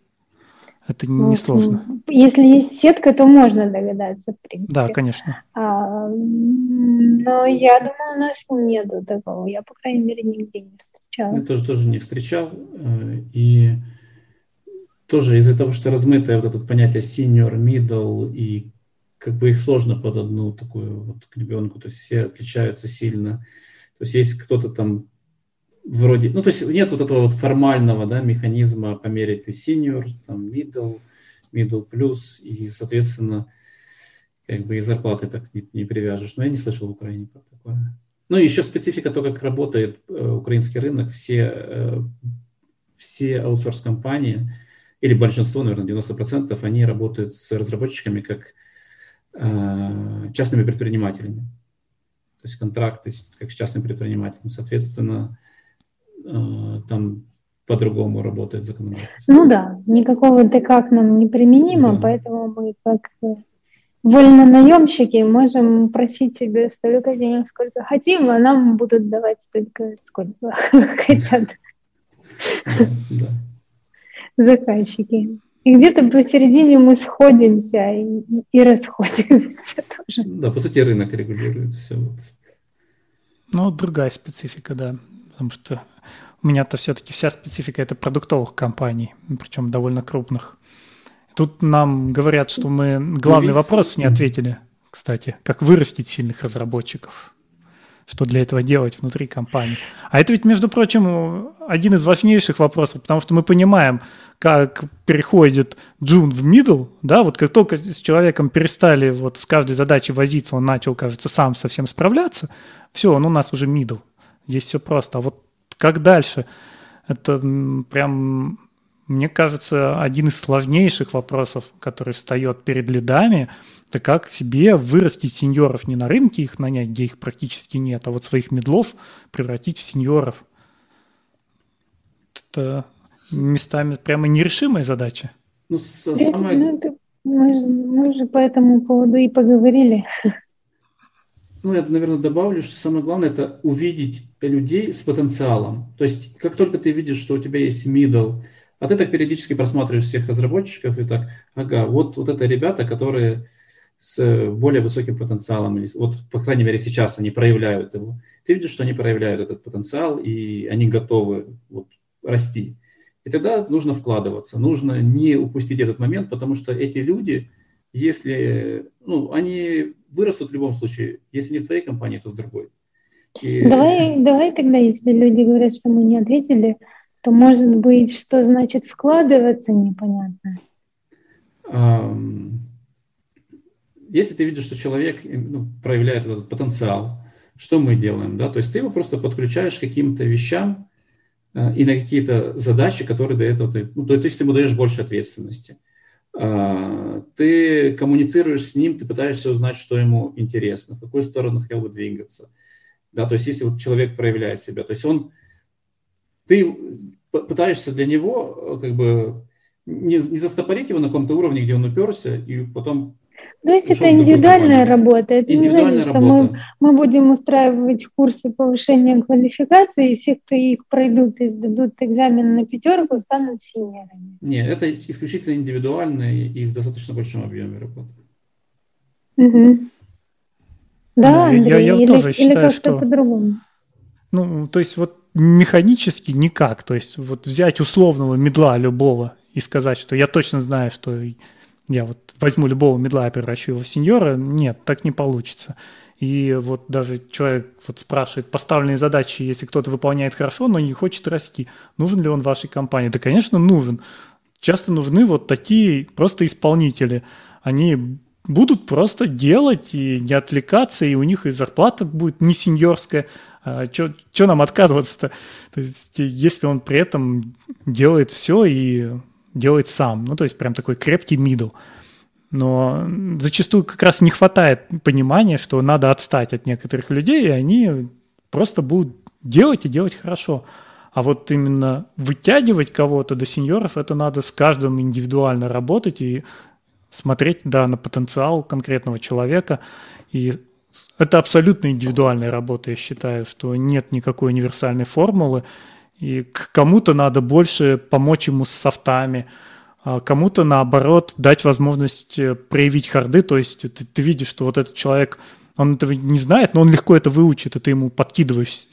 Это ну, несложно. Если есть сетка, то можно догадаться, в принципе. Да, конечно. А, но я думаю, у нас нету такого. Я, по крайней мере, нигде не встречала. Я тоже, тоже не встречал. Э, и тоже из-за того, что размытое вот это понятие senior, middle, и как бы их сложно под одну такую вот к ребенку, то есть все отличаются сильно. То есть есть кто-то там вроде, ну, то есть нет вот этого вот формального, да, механизма померить ты senior, там, middle, middle plus, и, соответственно, как бы и зарплаты так не, не привяжешь. Но я не слышал в Украине про такое. Ну, еще специфика то, как работает э, украинский рынок. Все, э, все аутсорс-компании, или большинство, наверное, 90%, они работают с разработчиками как э, частными предпринимателями. То есть контракты как с частным предпринимателем. Соответственно, Э, там по-другому работает законодательство. Ну да, никакого ТК к нам не применимо, да. поэтому мы как вольнонаемщики можем просить себе столько денег, сколько хотим, а нам будут давать столько, сколько хотят заказчики. И где-то посередине мы сходимся и, и расходимся тоже. Да, по сути, рынок регулирует все. Вот. Ну, другая специфика, да. Потому что у меня-то все-таки вся специфика это продуктовых компаний, причем довольно крупных. Тут нам говорят, что мы главный Ведь... вопрос не ответили, кстати, как вырастить сильных разработчиков, что для этого делать внутри компании. А это ведь, между прочим, один из важнейших вопросов, потому что мы понимаем, как переходит джун в middle, да, вот как только с человеком перестали вот с каждой задачей возиться, он начал, кажется, сам совсем справляться, все, он у нас уже middle. Здесь все просто. А вот как дальше? Это прям, мне кажется, один из сложнейших вопросов, который встает перед лидами, это как себе вырастить сеньоров, не на рынке их нанять, где их практически нет, а вот своих медлов превратить в сеньоров. Это местами прямо нерешимая задача. Ну, самое... ну, мы, же, мы же по этому поводу и поговорили. Ну, я, наверное, добавлю, что самое главное – это увидеть людей с потенциалом. То есть, как только ты видишь, что у тебя есть middle, а ты так периодически просматриваешь всех разработчиков и так, ага, вот, вот это ребята, которые с более высоким потенциалом, или вот, по крайней мере, сейчас они проявляют его. Ты видишь, что они проявляют этот потенциал, и они готовы вот, расти. И тогда нужно вкладываться, нужно не упустить этот момент, потому что эти люди – если, ну, они вырастут в любом случае, если не в твоей компании, то в другой. И... Давай, давай тогда, если люди говорят, что мы не ответили, то может быть, что значит вкладываться, непонятно. Если ты видишь, что человек ну, проявляет этот потенциал, что мы делаем, да, то есть ты его просто подключаешь к каким-то вещам э, и на какие-то задачи, которые до этого ты, ну, то есть ты ему даешь больше ответственности. А, ты коммуницируешь с ним, ты пытаешься узнать, что ему интересно, в какую сторону хотел бы двигаться. Да, то есть если вот человек проявляет себя, то есть он, ты пытаешься для него как бы не, не застопорить его на каком-то уровне, где он уперся, и потом то есть это индивидуальная работа. Это не значит, что мы, мы будем устраивать курсы повышения квалификации, и все, кто их пройдут и сдадут экзамен на пятерку, станут синерами. Нет, это исключительно индивидуальная и в достаточно большом объеме работа. Угу. Да, Андрей, я, я или, тоже считаю, что... по-другому. Ну, то есть вот механически никак. То есть вот взять условного медла любого и сказать, что я точно знаю, что я вот возьму любого медла и превращу его в сеньора, нет, так не получится. И вот даже человек вот спрашивает поставленные задачи, если кто-то выполняет хорошо, но не хочет расти, нужен ли он вашей компании? Да, конечно, нужен. Часто нужны вот такие просто исполнители. они будут просто делать и не отвлекаться, и у них и зарплата будет не сеньорская. А что нам отказываться-то? То есть, если он при этом делает все и делает сам. Ну, то есть, прям такой крепкий мидл. Но зачастую как раз не хватает понимания, что надо отстать от некоторых людей, и они просто будут делать и делать хорошо. А вот именно вытягивать кого-то до сеньоров, это надо с каждым индивидуально работать и смотреть, да, на потенциал конкретного человека. И это абсолютно индивидуальная работа, я считаю, что нет никакой универсальной формулы. И к кому-то надо больше помочь ему с софтами, а кому-то, наоборот, дать возможность э, проявить харды. То есть ты, ты видишь, что вот этот человек, он этого не знает, но он легко это выучит, и ты ему подкидываешь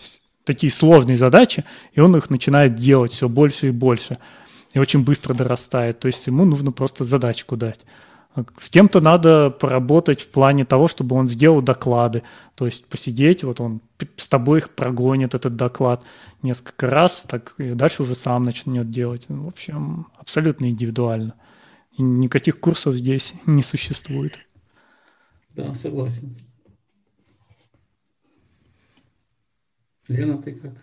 такие сложные задачи, и он их начинает делать все больше и больше. И очень быстро дорастает. То есть ему нужно просто задачку дать. С кем-то надо поработать в плане того, чтобы он сделал доклады. То есть посидеть, вот он с тобой их прогонит, этот доклад, несколько раз, так и дальше уже сам начнет делать. В общем, абсолютно индивидуально. И никаких курсов здесь не существует. Да, согласен. Лена, ты как?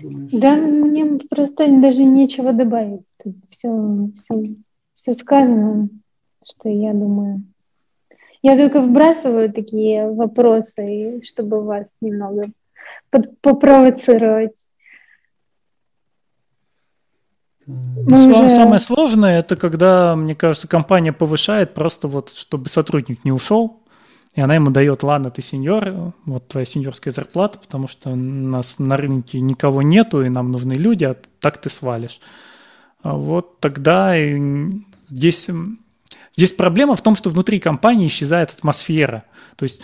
Думаешь? Да, мне просто даже нечего добавить. Тут все, все, все сказано, что я думаю. Я только вбрасываю такие вопросы, чтобы вас немного попровоцировать. уже... Самое сложное это когда, мне кажется, компания повышает просто вот, чтобы сотрудник не ушел, и она ему дает, ладно, ты сеньор, вот твоя сеньорская зарплата, потому что у нас на рынке никого нету, и нам нужны люди, а так ты свалишь. А вот тогда здесь, здесь проблема в том, что внутри компании исчезает атмосфера. То есть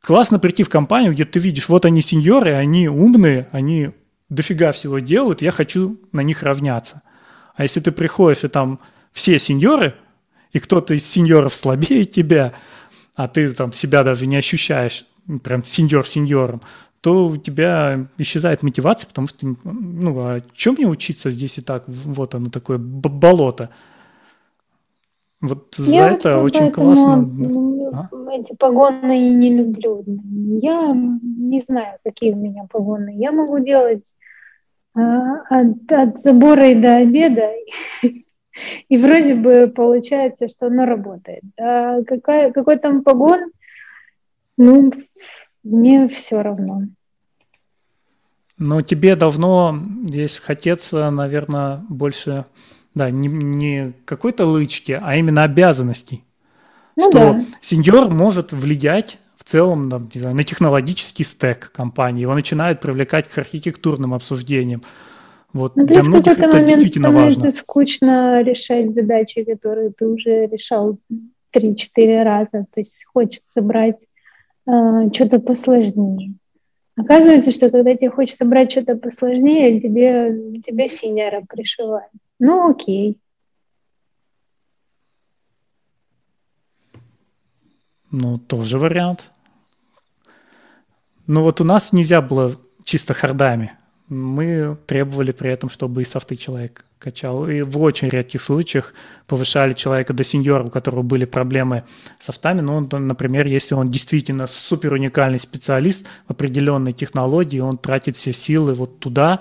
классно прийти в компанию, где ты видишь, вот они сеньоры, они умные, они дофига всего делают, я хочу на них равняться. А если ты приходишь, и там все сеньоры, и кто-то из сеньоров слабее тебя – а ты там себя даже не ощущаешь прям сеньор сеньором, то у тебя исчезает мотивация, потому что, ну, а чем мне учиться здесь и так? Вот оно такое болото. Вот я за это очень классно. Ну, а? Эти погоны и не люблю. Я не знаю, какие у меня погоны. Я могу делать а, от, от забора и до обеда и вроде бы получается, что оно работает. А какая, какой там погон, ну, мне все равно. Но тебе должно здесь хотеться, наверное, больше, да, не, не какой-то лычки, а именно обязанностей. Ну, что да. сеньор может влиять в целом там, не знаю, на технологический стек компании, его начинают привлекать к архитектурным обсуждениям. Вот ну, для многих это момент действительно важно. скучно решать задачи, которые ты уже решал 3-4 раза. То есть хочется брать э, что-то посложнее. Оказывается, что когда тебе хочется брать что-то посложнее, тебе, тебе синера пришивают. Ну окей. Ну, тоже вариант. Но вот у нас нельзя было чисто хардами мы требовали при этом, чтобы и софты человек качал. И в очень редких случаях повышали человека до сеньора, у которого были проблемы с софтами. Ну, он, например, если он действительно супер уникальный специалист в определенной технологии, он тратит все силы вот туда.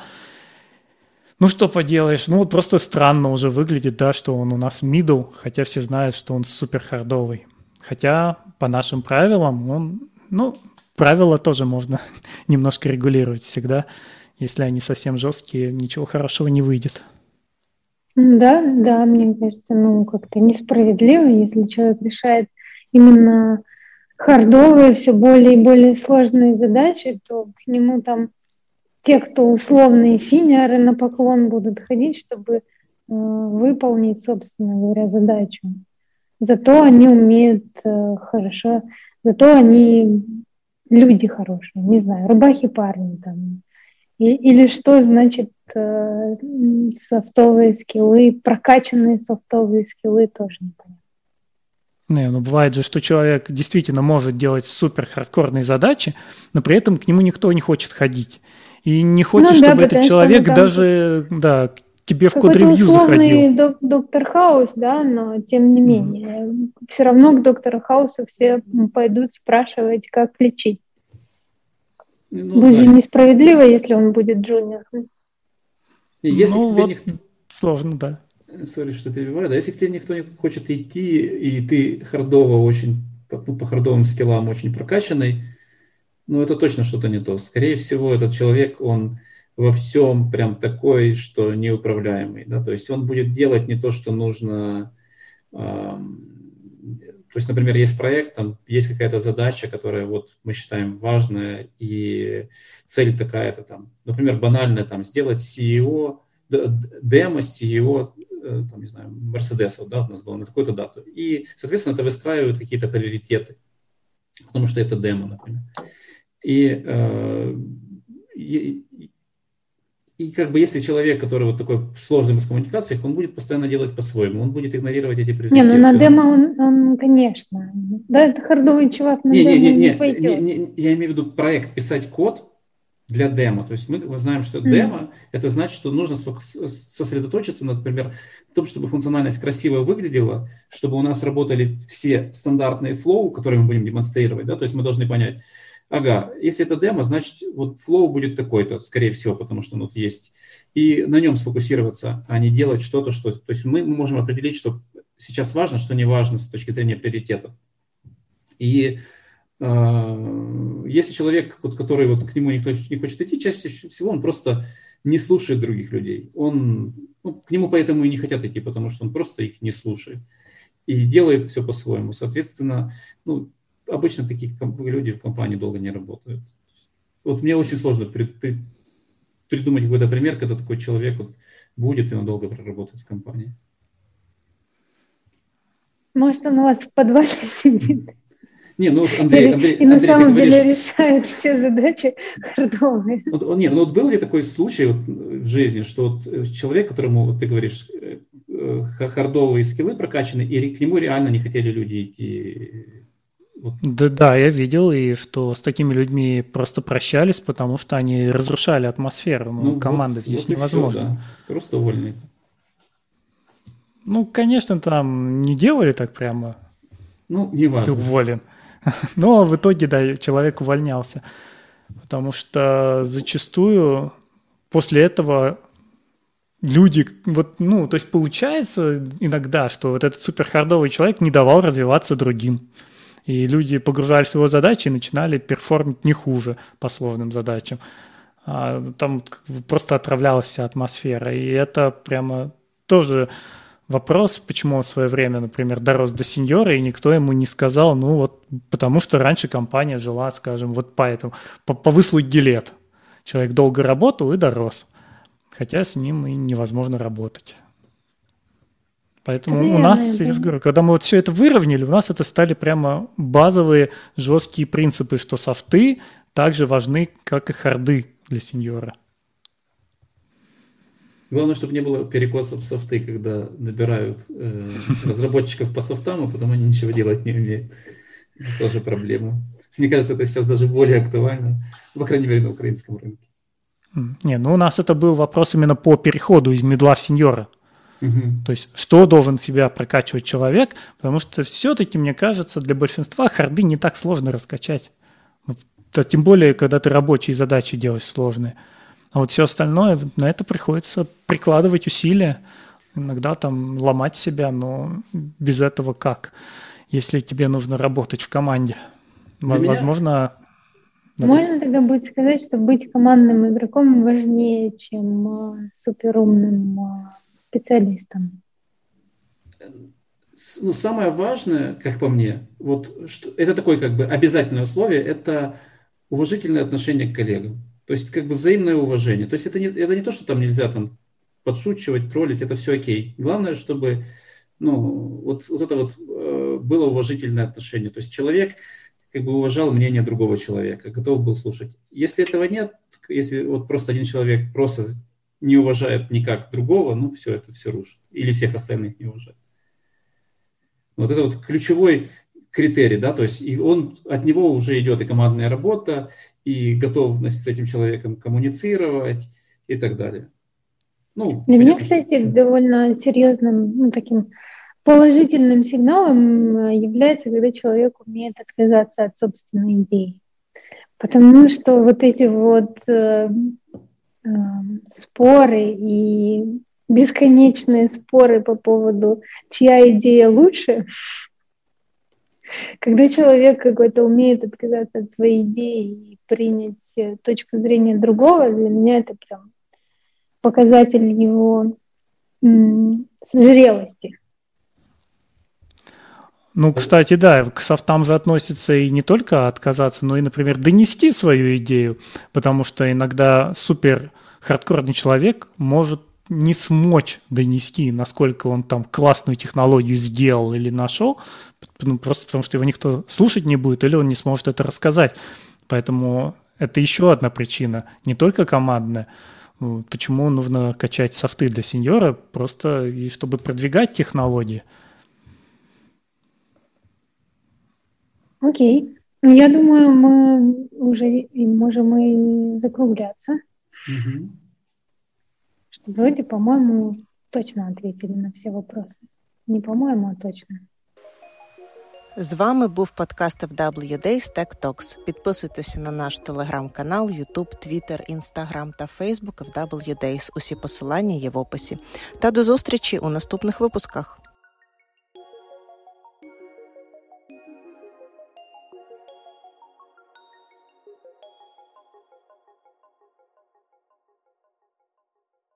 Ну, что поделаешь, ну, просто странно уже выглядит, да, что он у нас middle, хотя все знают, что он супер хардовый. Хотя по нашим правилам он, ну, правила тоже можно немножко регулировать всегда если они совсем жесткие, ничего хорошего не выйдет. Да, да, мне кажется, ну как-то несправедливо, если человек решает именно хардовые, все более и более сложные задачи, то к нему там те, кто условные синеры на поклон будут ходить, чтобы э, выполнить, собственно говоря, задачу. Зато они умеют э, хорошо, зато они люди хорошие, не знаю, рыбахи парни там, или что значит э, софтовые скиллы, прокачанные софтовые скиллы тоже непонятно. Не, ну бывает же, что человек действительно может делать супер хардкорные задачи, но при этом к нему никто не хочет ходить. И не хочет, ну, чтобы да, этот человек даже да, тебе в code review заходил. Док- доктор Хаус, да, но тем не менее, mm-hmm. все равно к доктору Хаусу все пойдут спрашивать, как лечить. Ну, будет да. несправедливо, если он будет junior ом. Если ну, вот никто... сложно, да. Sorry, что перебиваю. Да, если к тебе никто не хочет идти, и ты хардово очень, по, по хардовым skill ам очень прокачанный, ну, это точно что-то не то. Скорее всего, этот человек, он во всем прям такой, что неуправляемый. Да? То есть он будет делать не то, что нужно. То есть, например, есть проект, там есть какая-то задача, которая вот мы считаем важная, и цель такая-то там, например, банальная, там, сделать CEO, демо CEO, э, там, не знаю, Мерседесов, да, у нас было на такую-то дату. И, соответственно, это выстраивают какие-то приоритеты, потому что это демо, например. И, э, и, и как бы если человек, который вот такой сложный в коммуникациях, он будет постоянно делать по-своему, он будет игнорировать эти приоритеты. Не, ну на демо он, он конечно. Да, это хардовый чувак на не, демо не, не, не, пойдет. Не, не, я имею в виду проект писать код для демо. То есть мы, знаем, что демо mm. это значит, что нужно сосредоточиться, например, на том, чтобы функциональность красиво выглядела, чтобы у нас работали все стандартные флоу, которые мы будем демонстрировать. Да? То есть мы должны понять, ага, если это демо, значит, вот флоу будет такой-то, скорее всего, потому что он вот есть. И на нем сфокусироваться, а не делать что-то, что... То есть мы, можем определить, что сейчас важно, что не важно с точки зрения приоритетов. И э, если человек, вот, который вот к нему никто не хочет идти, чаще всего он просто не слушает других людей. Он, ну, к нему поэтому и не хотят идти, потому что он просто их не слушает и делает все по-своему. Соответственно, ну, обычно такие люди в компании долго не работают. Вот мне очень сложно при, при, придумать какой-то пример, когда такой человек вот будет и он долго проработает в компании. Может, он у вас в подвале сидит? Не, ну вот Андрей, Андрей, и на Андрей, самом говоришь, деле решает все задачи хардовые. Вот, не, ну вот был ли такой случай вот в жизни, что вот человек, которому вот ты говоришь, э, э, хардовые скиллы прокачаны, и к нему реально не хотели люди идти да, да, я видел, и что с такими людьми просто прощались, потому что они разрушали атмосферу. Ну, ну команды вот, здесь вот невозможно. Все, да. Просто увольни. Ну, конечно, там не делали так прямо. Ну, не важно. Ты уволен. Но в итоге, да, человек увольнялся. Потому что зачастую после этого люди, вот, ну, то есть получается иногда, что вот этот суперхардовый человек не давал развиваться другим. И люди погружались в его задачи и начинали перформить не хуже по сложным задачам. А там просто отравлялась вся атмосфера. И это прямо тоже вопрос, почему в свое время, например, дорос до сеньора, и никто ему не сказал, ну вот потому что раньше компания жила, скажем, вот поэтому, по, по выслуге лет. Человек долго работал и дорос. Хотя с ним и невозможно работать. Поэтому Наверное, у нас, да. я же говорю, когда мы вот все это выровняли, у нас это стали прямо базовые жесткие принципы, что софты также важны, как и харды для сеньора. Главное, чтобы не было перекосов в софты, когда набирают э, разработчиков по софтам, а потом они ничего делать не умеют. Это тоже проблема. Мне кажется, это сейчас даже более актуально, по крайней мере, на украинском рынке. Не, ну у нас это был вопрос именно по переходу из медла в сеньора. То есть, что должен себя прокачивать человек, потому что все-таки, мне кажется, для большинства харды не так сложно раскачать. Тем более, когда ты рабочие задачи делаешь сложные. А вот все остальное, на это приходится прикладывать усилия, иногда там ломать себя, но без этого как? Если тебе нужно работать в команде. Для Возможно... Меня... Можно тогда будет сказать, что быть командным игроком важнее, чем э, суперумным э, специалистам? Ну, самое важное, как по мне, вот что, это такое как бы обязательное условие, это уважительное отношение к коллегам. То есть как бы взаимное уважение. То есть это не, это не то, что там нельзя там подшучивать, троллить, это все окей. Главное, чтобы ну, вот, вот это вот э, было уважительное отношение. То есть человек как бы уважал мнение другого человека, готов был слушать. Если этого нет, если вот просто один человек просто не уважает никак другого, ну все, это все рушит. Или всех остальных не уважает. Вот это вот ключевой критерий, да, то есть и он, от него уже идет и командная работа, и готовность с этим человеком коммуницировать и так далее. Ну, Для меня, кстати, довольно серьезным, ну, таким положительным сигналом э, является, когда человек умеет отказаться от собственной идеи. Потому что вот эти вот споры и бесконечные споры по поводу, чья идея лучше, когда человек какой-то умеет отказаться от своей идеи и принять э, точку зрения другого, для меня это прям показатель его зрелости. Ну, кстати, да, к софтам же относится и не только отказаться, но и, например, донести свою идею, потому что иногда супер хардкорный человек может не смочь донести, насколько он там классную технологию сделал или нашел, ну, просто потому что его никто слушать не будет, или он не сможет это рассказать. Поэтому это еще одна причина, не только командная. Почему нужно качать софты для сеньора, просто и чтобы продвигать технологии. Окей. Ну, я думаю, мы уже можем и закругляться. Угу. Что вроде, по-моему, точно ответили на все вопросы. Не по-моему, а точно. З вами був подкаст FW Days Tech Talks. Підписуйтеся на наш телеграм-канал, Ютуб, Твіттер, Інстаграм та Фейсбук FW Days. Усі посилання є в описі. Та до зустрічі у наступних випусках.